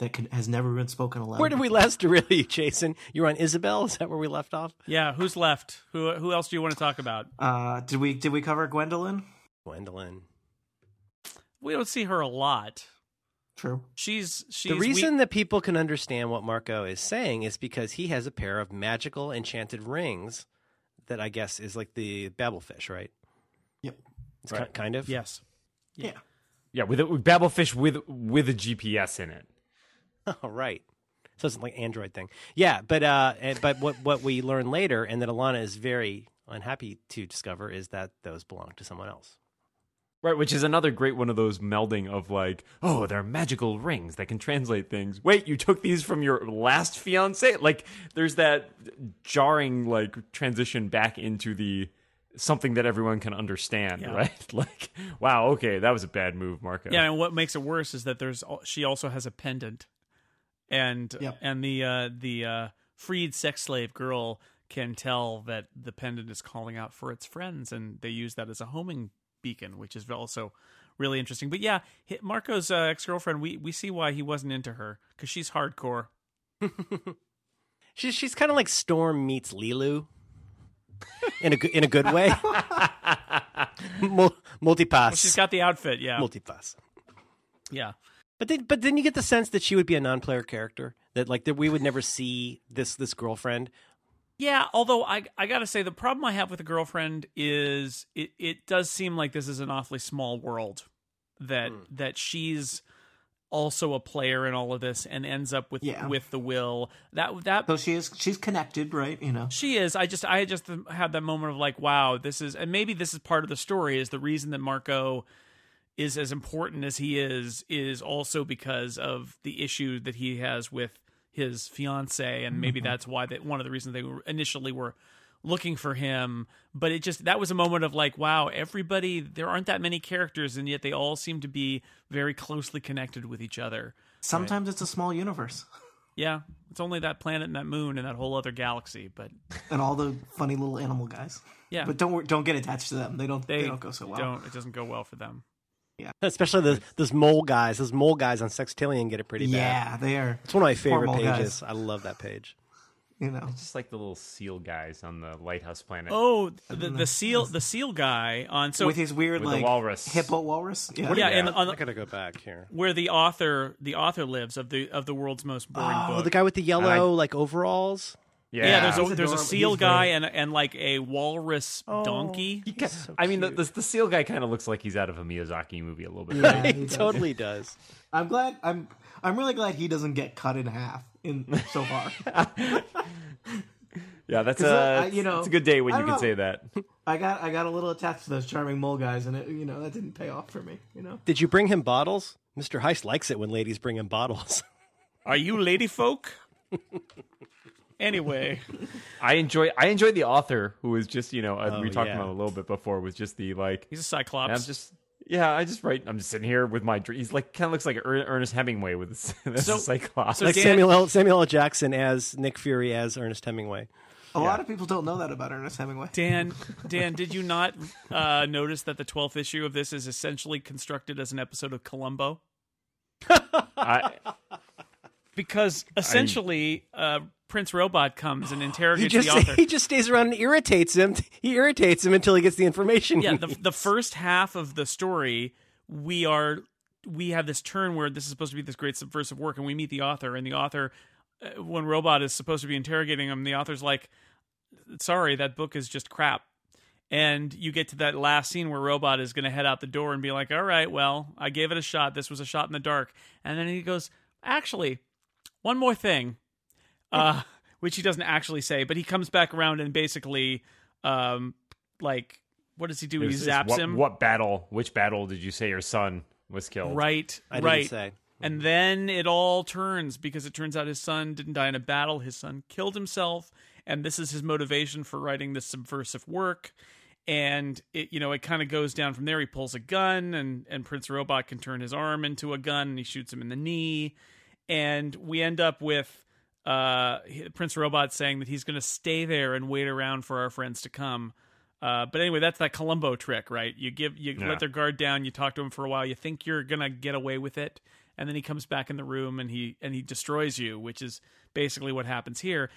That can, has never been spoken aloud. Where did we last *laughs* really, Jason? You were on Izabel. Is that where we left off? Yeah, who's left? Who who else do you want to talk about? Uh, did we did we cover Gwendolyn? Gwendolyn. We don't see her a lot. True. She's she's The reason that people can understand what Marko is saying is because he has a pair of magical enchanted rings that I guess is like the Babelfish, right? Yep. It's ki- kind of. yes. Yeah. Yeah, with, a, with Babelfish with with a GPS in it. *laughs* Oh, right. So it's like Android thing. Yeah, but uh, but what what we learn later, and that Alana is very unhappy to discover, is that those belong to someone else. Right, which is another great one of those melding of like, oh, they're magical rings that can translate things. Wait, you took these from your last fiance? Like, there's that jarring like transition back into the something that everyone can understand, Yeah. right? *laughs* Like, wow, okay, that was a bad move, Marko. Yeah, and what makes it worse is that there's she also has a pendant, and Yep. and the uh, the uh, freed sex slave girl can tell that the pendant is calling out for its friends, and they use that as a homing beacon, which is also really interesting. But yeah, Marko's uh, ex girlfriend, we we see why he wasn't into her because she's hardcore. *laughs* She's she's kind of like Storm meets Leeloo, in a good in a good way. *laughs* Mul- multipass. She's got the outfit, yeah, multipass. yeah. But then, but then you get the sense that she would be a non-player character. That like that we would never see this this girlfriend. Yeah, although I I gotta say the problem I have with a girlfriend is it, it does seem like this is an awfully small world that hmm. that she's also a player in all of this and ends up with Yeah. with the will that that So she is she's connected, right? You know. she is I just I just had that moment of like wow this is and maybe this is part of the story is the reason that Marko is as important as he is is also because of the issue that he has with his fiance and maybe mm-hmm. that's why that one of the reasons they were initially were looking for him but it just that was a moment of like wow everybody there aren't that many characters and yet they all seem to be very closely connected with each other Sometimes it's a small universe, yeah it's only that planet and that moon and that whole other galaxy but *laughs* and all the funny little animal guys. yeah But don't don't get attached to them. They don't they, they don't go so well. don't it doesn't go well for them Especially those those mole guys. Those mole guys on Sextillion get it pretty bad. Yeah, they are. It's one of my favorite pages. guys. I love that page. You know. Just like the little seal guys on the lighthouse planet. Oh, the, the seal, the seal guy on so with his weird With the like walrus. hippo walrus. Yeah. yeah, Yeah. and on I gotta go back here. where the author, the author lives of the of the world's most boring Oh, book. the guy with the yellow like overalls. Yeah, yeah, there's a there's a seal He's guy very- and and like a walrus donkey. Ca- so I mean, the, the the seal guy kind of looks like he's out of a Miyazaki movie a little bit. Yeah, he *laughs* he does. totally does. I'm glad. I'm I'm really glad he doesn't get cut in half in so far. *laughs* Yeah, that's *laughs* a uh, you know, it's a good day when you can know. say that. I got I got a little attached to those charming mole guys, and it you know that didn't pay off for me. You know. Did you bring him bottles? Mr. Heist likes it when ladies bring him bottles. Are you lady folk? Anyway, *laughs* I enjoy I enjoy the author who is just you know uh, Oh, we talked yeah. about a little bit before was just the like he's a cyclops. I'm just yeah I just write I'm just sitting here with my dr- he's like kind of looks like Er- Ernest Hemingway with this, *laughs* this So- cyclops. so like Dan- Samuel L. Samuel L. Jackson as Nick Fury as Ernest Hemingway. A lot of people don't know that about Ernest Hemingway. Dan, *laughs* Dan, did you not uh, notice that the twelfth issue of this is essentially constructed as an episode of Columbo? I, Because essentially, uh, Prince Robot comes and *gasps* interrogates just the *laughs* author. he just stays around and irritates him. *laughs* He irritates him until he gets the information. yeah he the, the first half of the story we are we have this turn where this is supposed to be this great subversive work and we meet the author and the author uh, when robot is supposed to be interrogating him the author's like sorry that book is just crap and you get to that last scene where robot is going to head out the door and be like all right well i gave it a shot this was a shot in the dark and then he goes actually one more thing uh which he doesn't actually say but he comes back around and basically um like what does he do? it He zaps what, him. What battle? Which battle did you say your son was killed? Right, I didn't right. say. And then it all turns because it turns out his son didn't die in a battle. His son killed himself, and this is his motivation for writing this subversive work. And it, you know, it kind of goes down from there. He pulls a gun, and and Prince Robot can turn his arm into a gun, and he shoots him in the knee. And we end up with uh, Prince Robot saying that he's going to stay there and wait around for our friends to come. Uh, but anyway, that's that Columbo trick, right? You give you Yeah. let their guard down, you talk to him for a while, you think you're gonna get away with it, and then he comes back in the room and he and he destroys you, which is basically what happens here.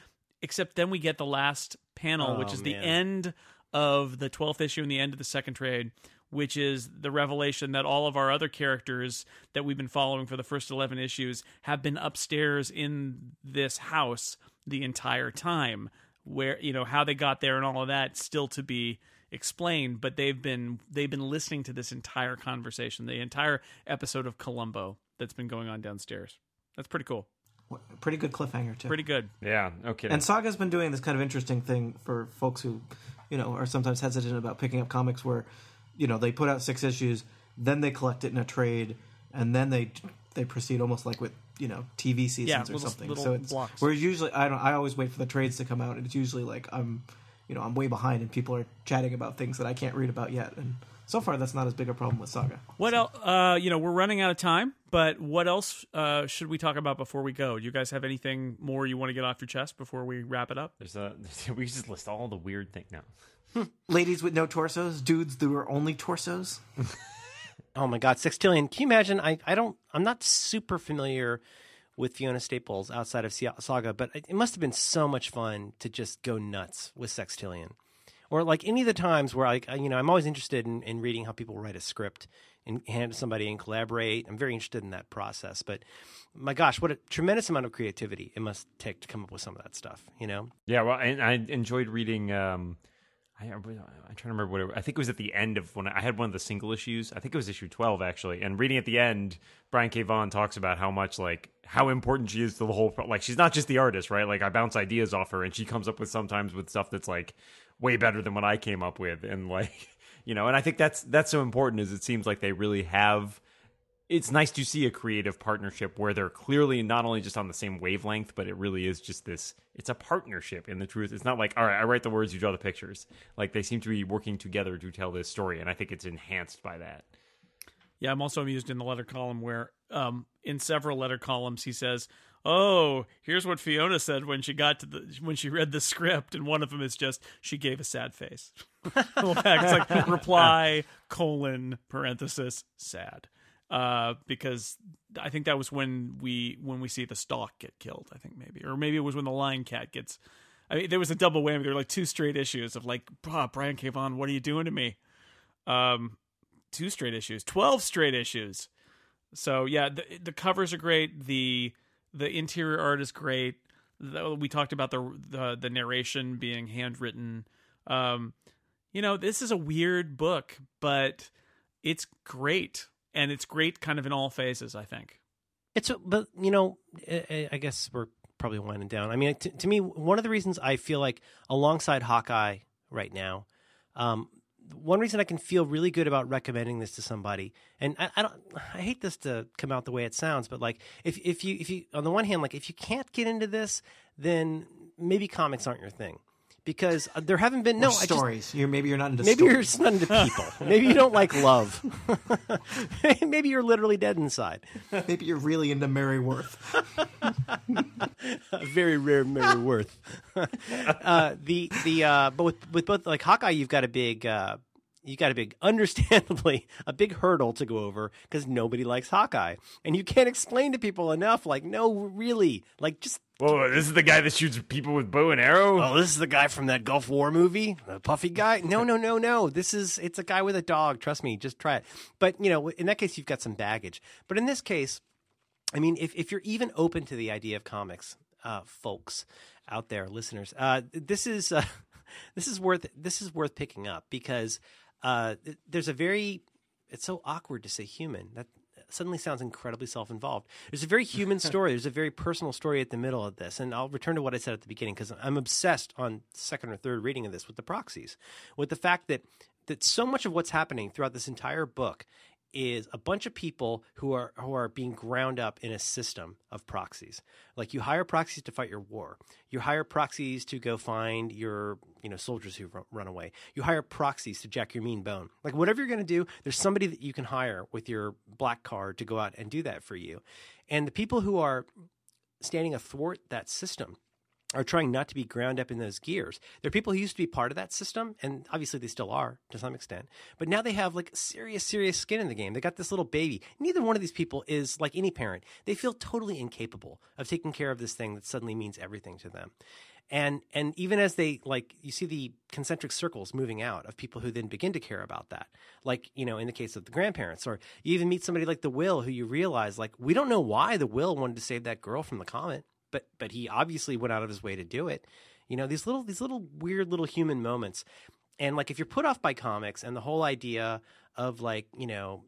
Except then we get the last panel, which Oh, is the end of the twelfth issue and the end of the second trade, which is the revelation that all of our other characters that we've been following for the first eleven issues have been upstairs in this house the entire time. Where you know how they got there and all of that still to be explained, but they've been they've been listening to this entire conversation, the entire episode of Columbo that's been going on downstairs. That's pretty cool. Pretty good cliffhanger too. Pretty good. Yeah, okay. And Saga's been doing this kind of interesting thing for folks who, you know, are sometimes hesitant about picking up comics where, you know, they put out six issues, then they collect it in a trade, and then they they proceed almost like with you know TV seasons Yeah, or little- something. little so it's blocks. whereas usually I don't. I always wait for the trades to come out, and it's usually like I'm, you know, I'm way behind, and people are chatting about things that I can't read about yet. And so far, that's not as big a problem with Saga. What else? Uh, you know, we're running out of time, but what else uh, should we talk about before we go? Do you guys have anything more you want to get off your chest before we wrap it up? There's a *laughs* we just list all the weird things now. Ladies with no torsos, dudes that were only torsos. *laughs* Oh my God, Sextillion! Can you imagine? I, I don't. I'm not super familiar with Fiona Staples outside of Saga, but it it must have been so much fun to just go nuts with Sextillion, or like any of the times where I, I- you know, I'm always interested in, in reading how people write a script and hand it to somebody and collaborate. I'm very interested in that process. But my gosh, what a tremendous amount of creativity it must take to come up with some of that stuff. You know? Yeah, well, and I enjoyed reading. Um, I, I'm trying to remember what it, I think it was at the end of when I had one of the single issues. I think it was issue twelve actually. And reading at the end, Brian K. Vaughan talks about how much like how important she is to the whole. Like she's not just the artist, right? Like I bounce ideas off her, and she comes up with sometimes with stuff that's like way better than what I came up with, and like *laughs* you know. And I think that's that's so important. Is it seems like they really have it's nice to see a creative partnership where they're clearly not only just on the same wavelength, but it really is just this. It's a partnership in the truth. It's not like, all right, I write the words, you draw the pictures. Like they seem to be working together to tell this story, and I think it's enhanced by that. Yeah, I'm also amused in the letter column where, um, in several letter columns, he says, "Oh, here's what Fiona said when she got to the when she read the script," and one of them is just she gave a sad face. *laughs* It's like *laughs* reply colon parenthesis sad, uh, because I think that was when we when we see the stalk get killed. I think maybe, or maybe it was when the lying cat gets. I mean, there was a double whammy. There were like two straight issues of like, "Ah, Brian K. Vaughan, what are you doing to me? Um, two straight issues, twelve straight issues. So yeah, the the covers are great. the The interior art is great. The, we talked about the, the the narration being handwritten. Um, you know, this is a weird book, but it's great, and it's great kind of in all phases. I think. It's but you know, I, I guess we're probably winding down. I mean, to, to me, one of the reasons I feel like alongside Hawkeye right now, um, one reason I can feel really good about recommending this to somebody, and I, I don't, I hate this to come out the way it sounds, but like if if you if you on the one hand, like if you can't get into this, then maybe comics aren't your thing. Because uh, there haven't been no just- stories. you're maybe you're not into Maybe stories. you're just not into people. *laughs* Maybe you don't like love. *laughs* Maybe you're literally dead inside. *laughs* maybe you're really into Mary Worth. a very rare Mary Worth. uh, the the uh, but with with both like Hawkeye, you've got a big. Uh, you got a big, *laughs* understandably, a big hurdle to go over because nobody likes Hawkeye, and you can't explain to people enough. Like, no, really, like just Whoa, this is the guy that shoots people with bow and arrow. oh, this is the guy from that Gulf War movie, the puffy guy. No, no, no, no. This is it's a guy with a dog. Trust me, just try it. But you know, in that case, you've got some baggage. But in this case, I mean, if if you're even open to the idea of comics, uh, folks out there, listeners, uh, this is uh, *laughs* this is worth this is worth picking up because uh, there's a very it's so awkward to say human that suddenly sounds incredibly self-involved. There's a very human *laughs* story. There's a very personal story at the middle of this, and I'll return to what I said at the beginning because I'm obsessed on second or third reading of this with the proxies, with the fact that that so much of what's happening throughout this entire book is a bunch of people who are who are being ground up in a system of proxies. Like you hire proxies to fight your war. You hire proxies to go find your you know soldiers who run, away. You hire proxies to jack your mean bone. Like whatever you're going to do, there's somebody that you can hire with your black card to go out and do that for you. And the people who are standing athwart that system are trying not to be ground up in those gears. There are people who used to be part of that system, and obviously they still are to some extent. But now they have like serious, serious skin in the game. They got this little baby. Neither one of these people is like any parent. They feel totally incapable of taking care of this thing that suddenly means everything to them. And and even as they like you see the concentric circles moving out of people who then begin to care about that. Like, you know, in the case of the grandparents, or you even meet somebody like the Will who you realize like we don't know why the Will wanted to save that girl from the comet but but he obviously went out of his way to do it. You know, these little these little weird little human moments. And like if you're put off by comics and the whole idea of like, you know,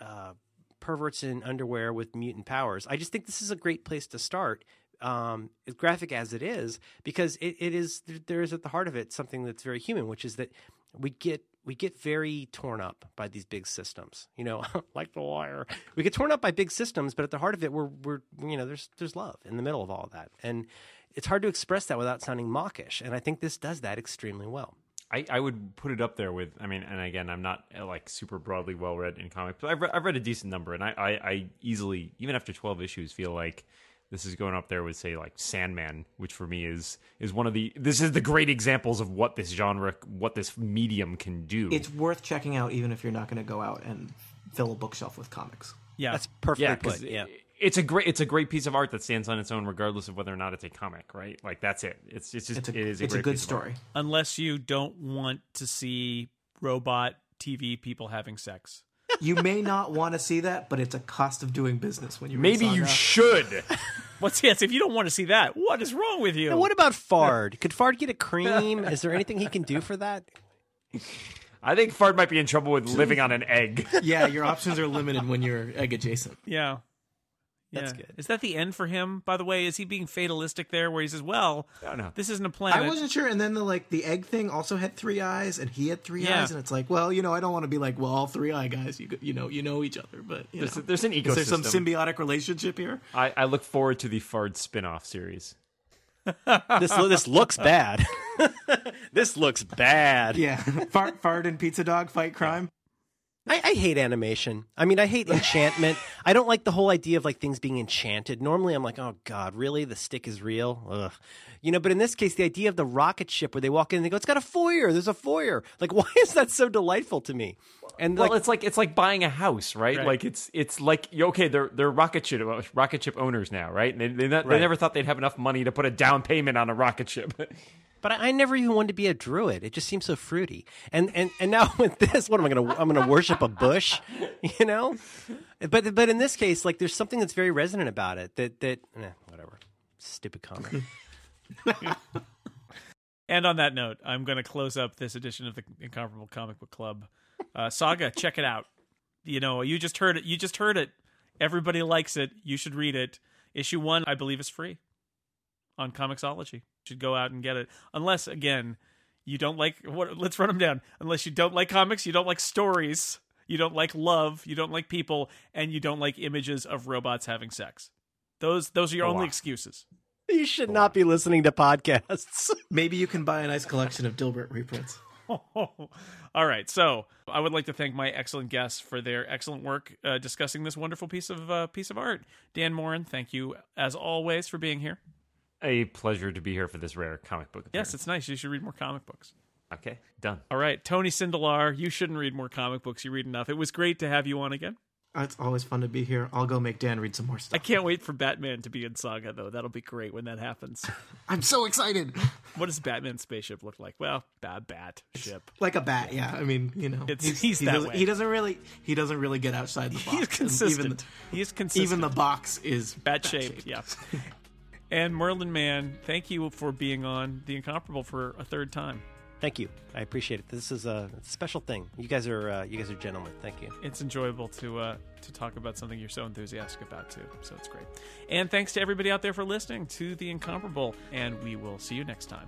uh, perverts in underwear with mutant powers, I just think this is a great place to start. Um, graphic as it is, because it, it is there is at the heart of it something that's very human, which is that we get we get very torn up by these big systems. You know, *laughs* like the wire. We get torn up by big systems, but at the heart of it, we're we're you know there's there's love in the middle of all of that, and it's hard to express that without sounding mawkish. And I think this does that extremely well. I, I would put it up there with I mean and again I'm not uh, like super broadly well read in comics but I've read, I've read a decent number and I, I, I easily even after 12 issues feel like this is going up there with say like Sandman, which for me is is one of the this is the great examples of what this genre, what this medium can do. It's worth checking out, even if you're not going to go out and fill a bookshelf with comics. Yeah, That's perfectly yeah, put. 'cause Yeah. it's a great it's a great piece of art that stands on its own, regardless of whether or not it's a comic, right? Like that's it. It's it's just It's a, it is a it's great a good piece story. unless you don't want to see robot TV people having sex. You may not want to see that, but it's a cost of doing business when you read Maybe you should. What's yes? If you don't want to see that, what is wrong with you? Now, what about Fard? Could Fard get a cream? Is there anything he can do for that? I think Fard might be in trouble with living on an egg. yeah, your options are limited when you're egg adjacent. Yeah. That's Yeah. good. Is that the end for him? By the way, is he being fatalistic there, where he says, "Well, don't know. this isn't a planet." I wasn't sure, and then the like the egg thing also had three eyes, and he had three Yeah. eyes, and it's like, well, you know, I don't want to be like, well, all three eye guys, you you know, you know each other, but you There's, know. there's an is there some symbiotic relationship here? I, I look forward to the Fard spin-off series. *laughs* This this looks bad. *laughs* this looks bad. Yeah, fart, fart, and pizza dog fight crime. I, I hate animation. I mean, I hate *laughs* enchantment. I don't like the whole idea of like things being enchanted. Normally, I'm like, oh god, really? The stick is real? Ugh. You know, but in this case, the idea of the rocket ship where they walk in and they go, "It's got a foyer. There's a foyer." Like, *laughs* why is that so delightful to me? And Well, like, it's like it's like buying a house, right? Right. Like it's it's like okay, they're they're rocket ship rocket ship owners now, right? And they they, not, they never thought they'd have enough money to put a down payment on a rocket ship. *laughs* But I, I never even wanted to be a druid. It just seems so fruity. And and and now *laughs* with this, what am I going to? I'm going to worship a bush, *laughs* you know? But but in this case, like there's something that's very resonant about it. That that eh, whatever, stupid comic. *laughs* And on that note, I'm going to close up this edition of the Incomparable Comic Book Club. Uh, Saga, check it out. You know, you just heard it. You just heard it. Everybody likes it. You should read it. Issue one, I believe, is free on Comixology. You should go out and get it. Unless, again, you don't like what? Let's run them down. Unless you don't like comics, you don't like stories, you don't like love, you don't like people, and you don't like images of robots having sex. Those those are your Oh, only wow. excuses. you should not be listening to podcasts. *laughs* Maybe you can buy a nice collection of Dilbert reprints. *laughs* All right. So I would like to thank my excellent guests for their excellent work uh, discussing this wonderful piece of uh, piece of art. Dan Moren, thank you as always for being here. A pleasure to be here for this rare comic book. Yes, it's nice. You should read more comic books. okay, done. All right, Tony Sindelar, you shouldn't read more comic books. You read enough. It was great to have you on again. It's always fun to be here. I'll go make Dan read some more stuff. I can't wait for Batman to be in Saga though. That'll be great when that happens. *laughs* I'm so excited. what does Batman's spaceship look like? Well, bad bat ship. Like a bat, yeah. I mean, you know, It's- he's he that doesn't, way. he doesn't really he doesn't really get outside the *laughs* box. He's And consistent. Even the, He's consistent. even the box is bat shaped. Yeah. *laughs* and Merlin Mann, thank you for being on the Incomparable for a third time. Thank you. I appreciate it. This is a special thing. You guys are uh, you guys are gentlemen. Thank you. It's enjoyable to uh, to talk about something you're so enthusiastic about too. So it's great. And thanks to everybody out there for listening to the Incomparable. And we will see you next time.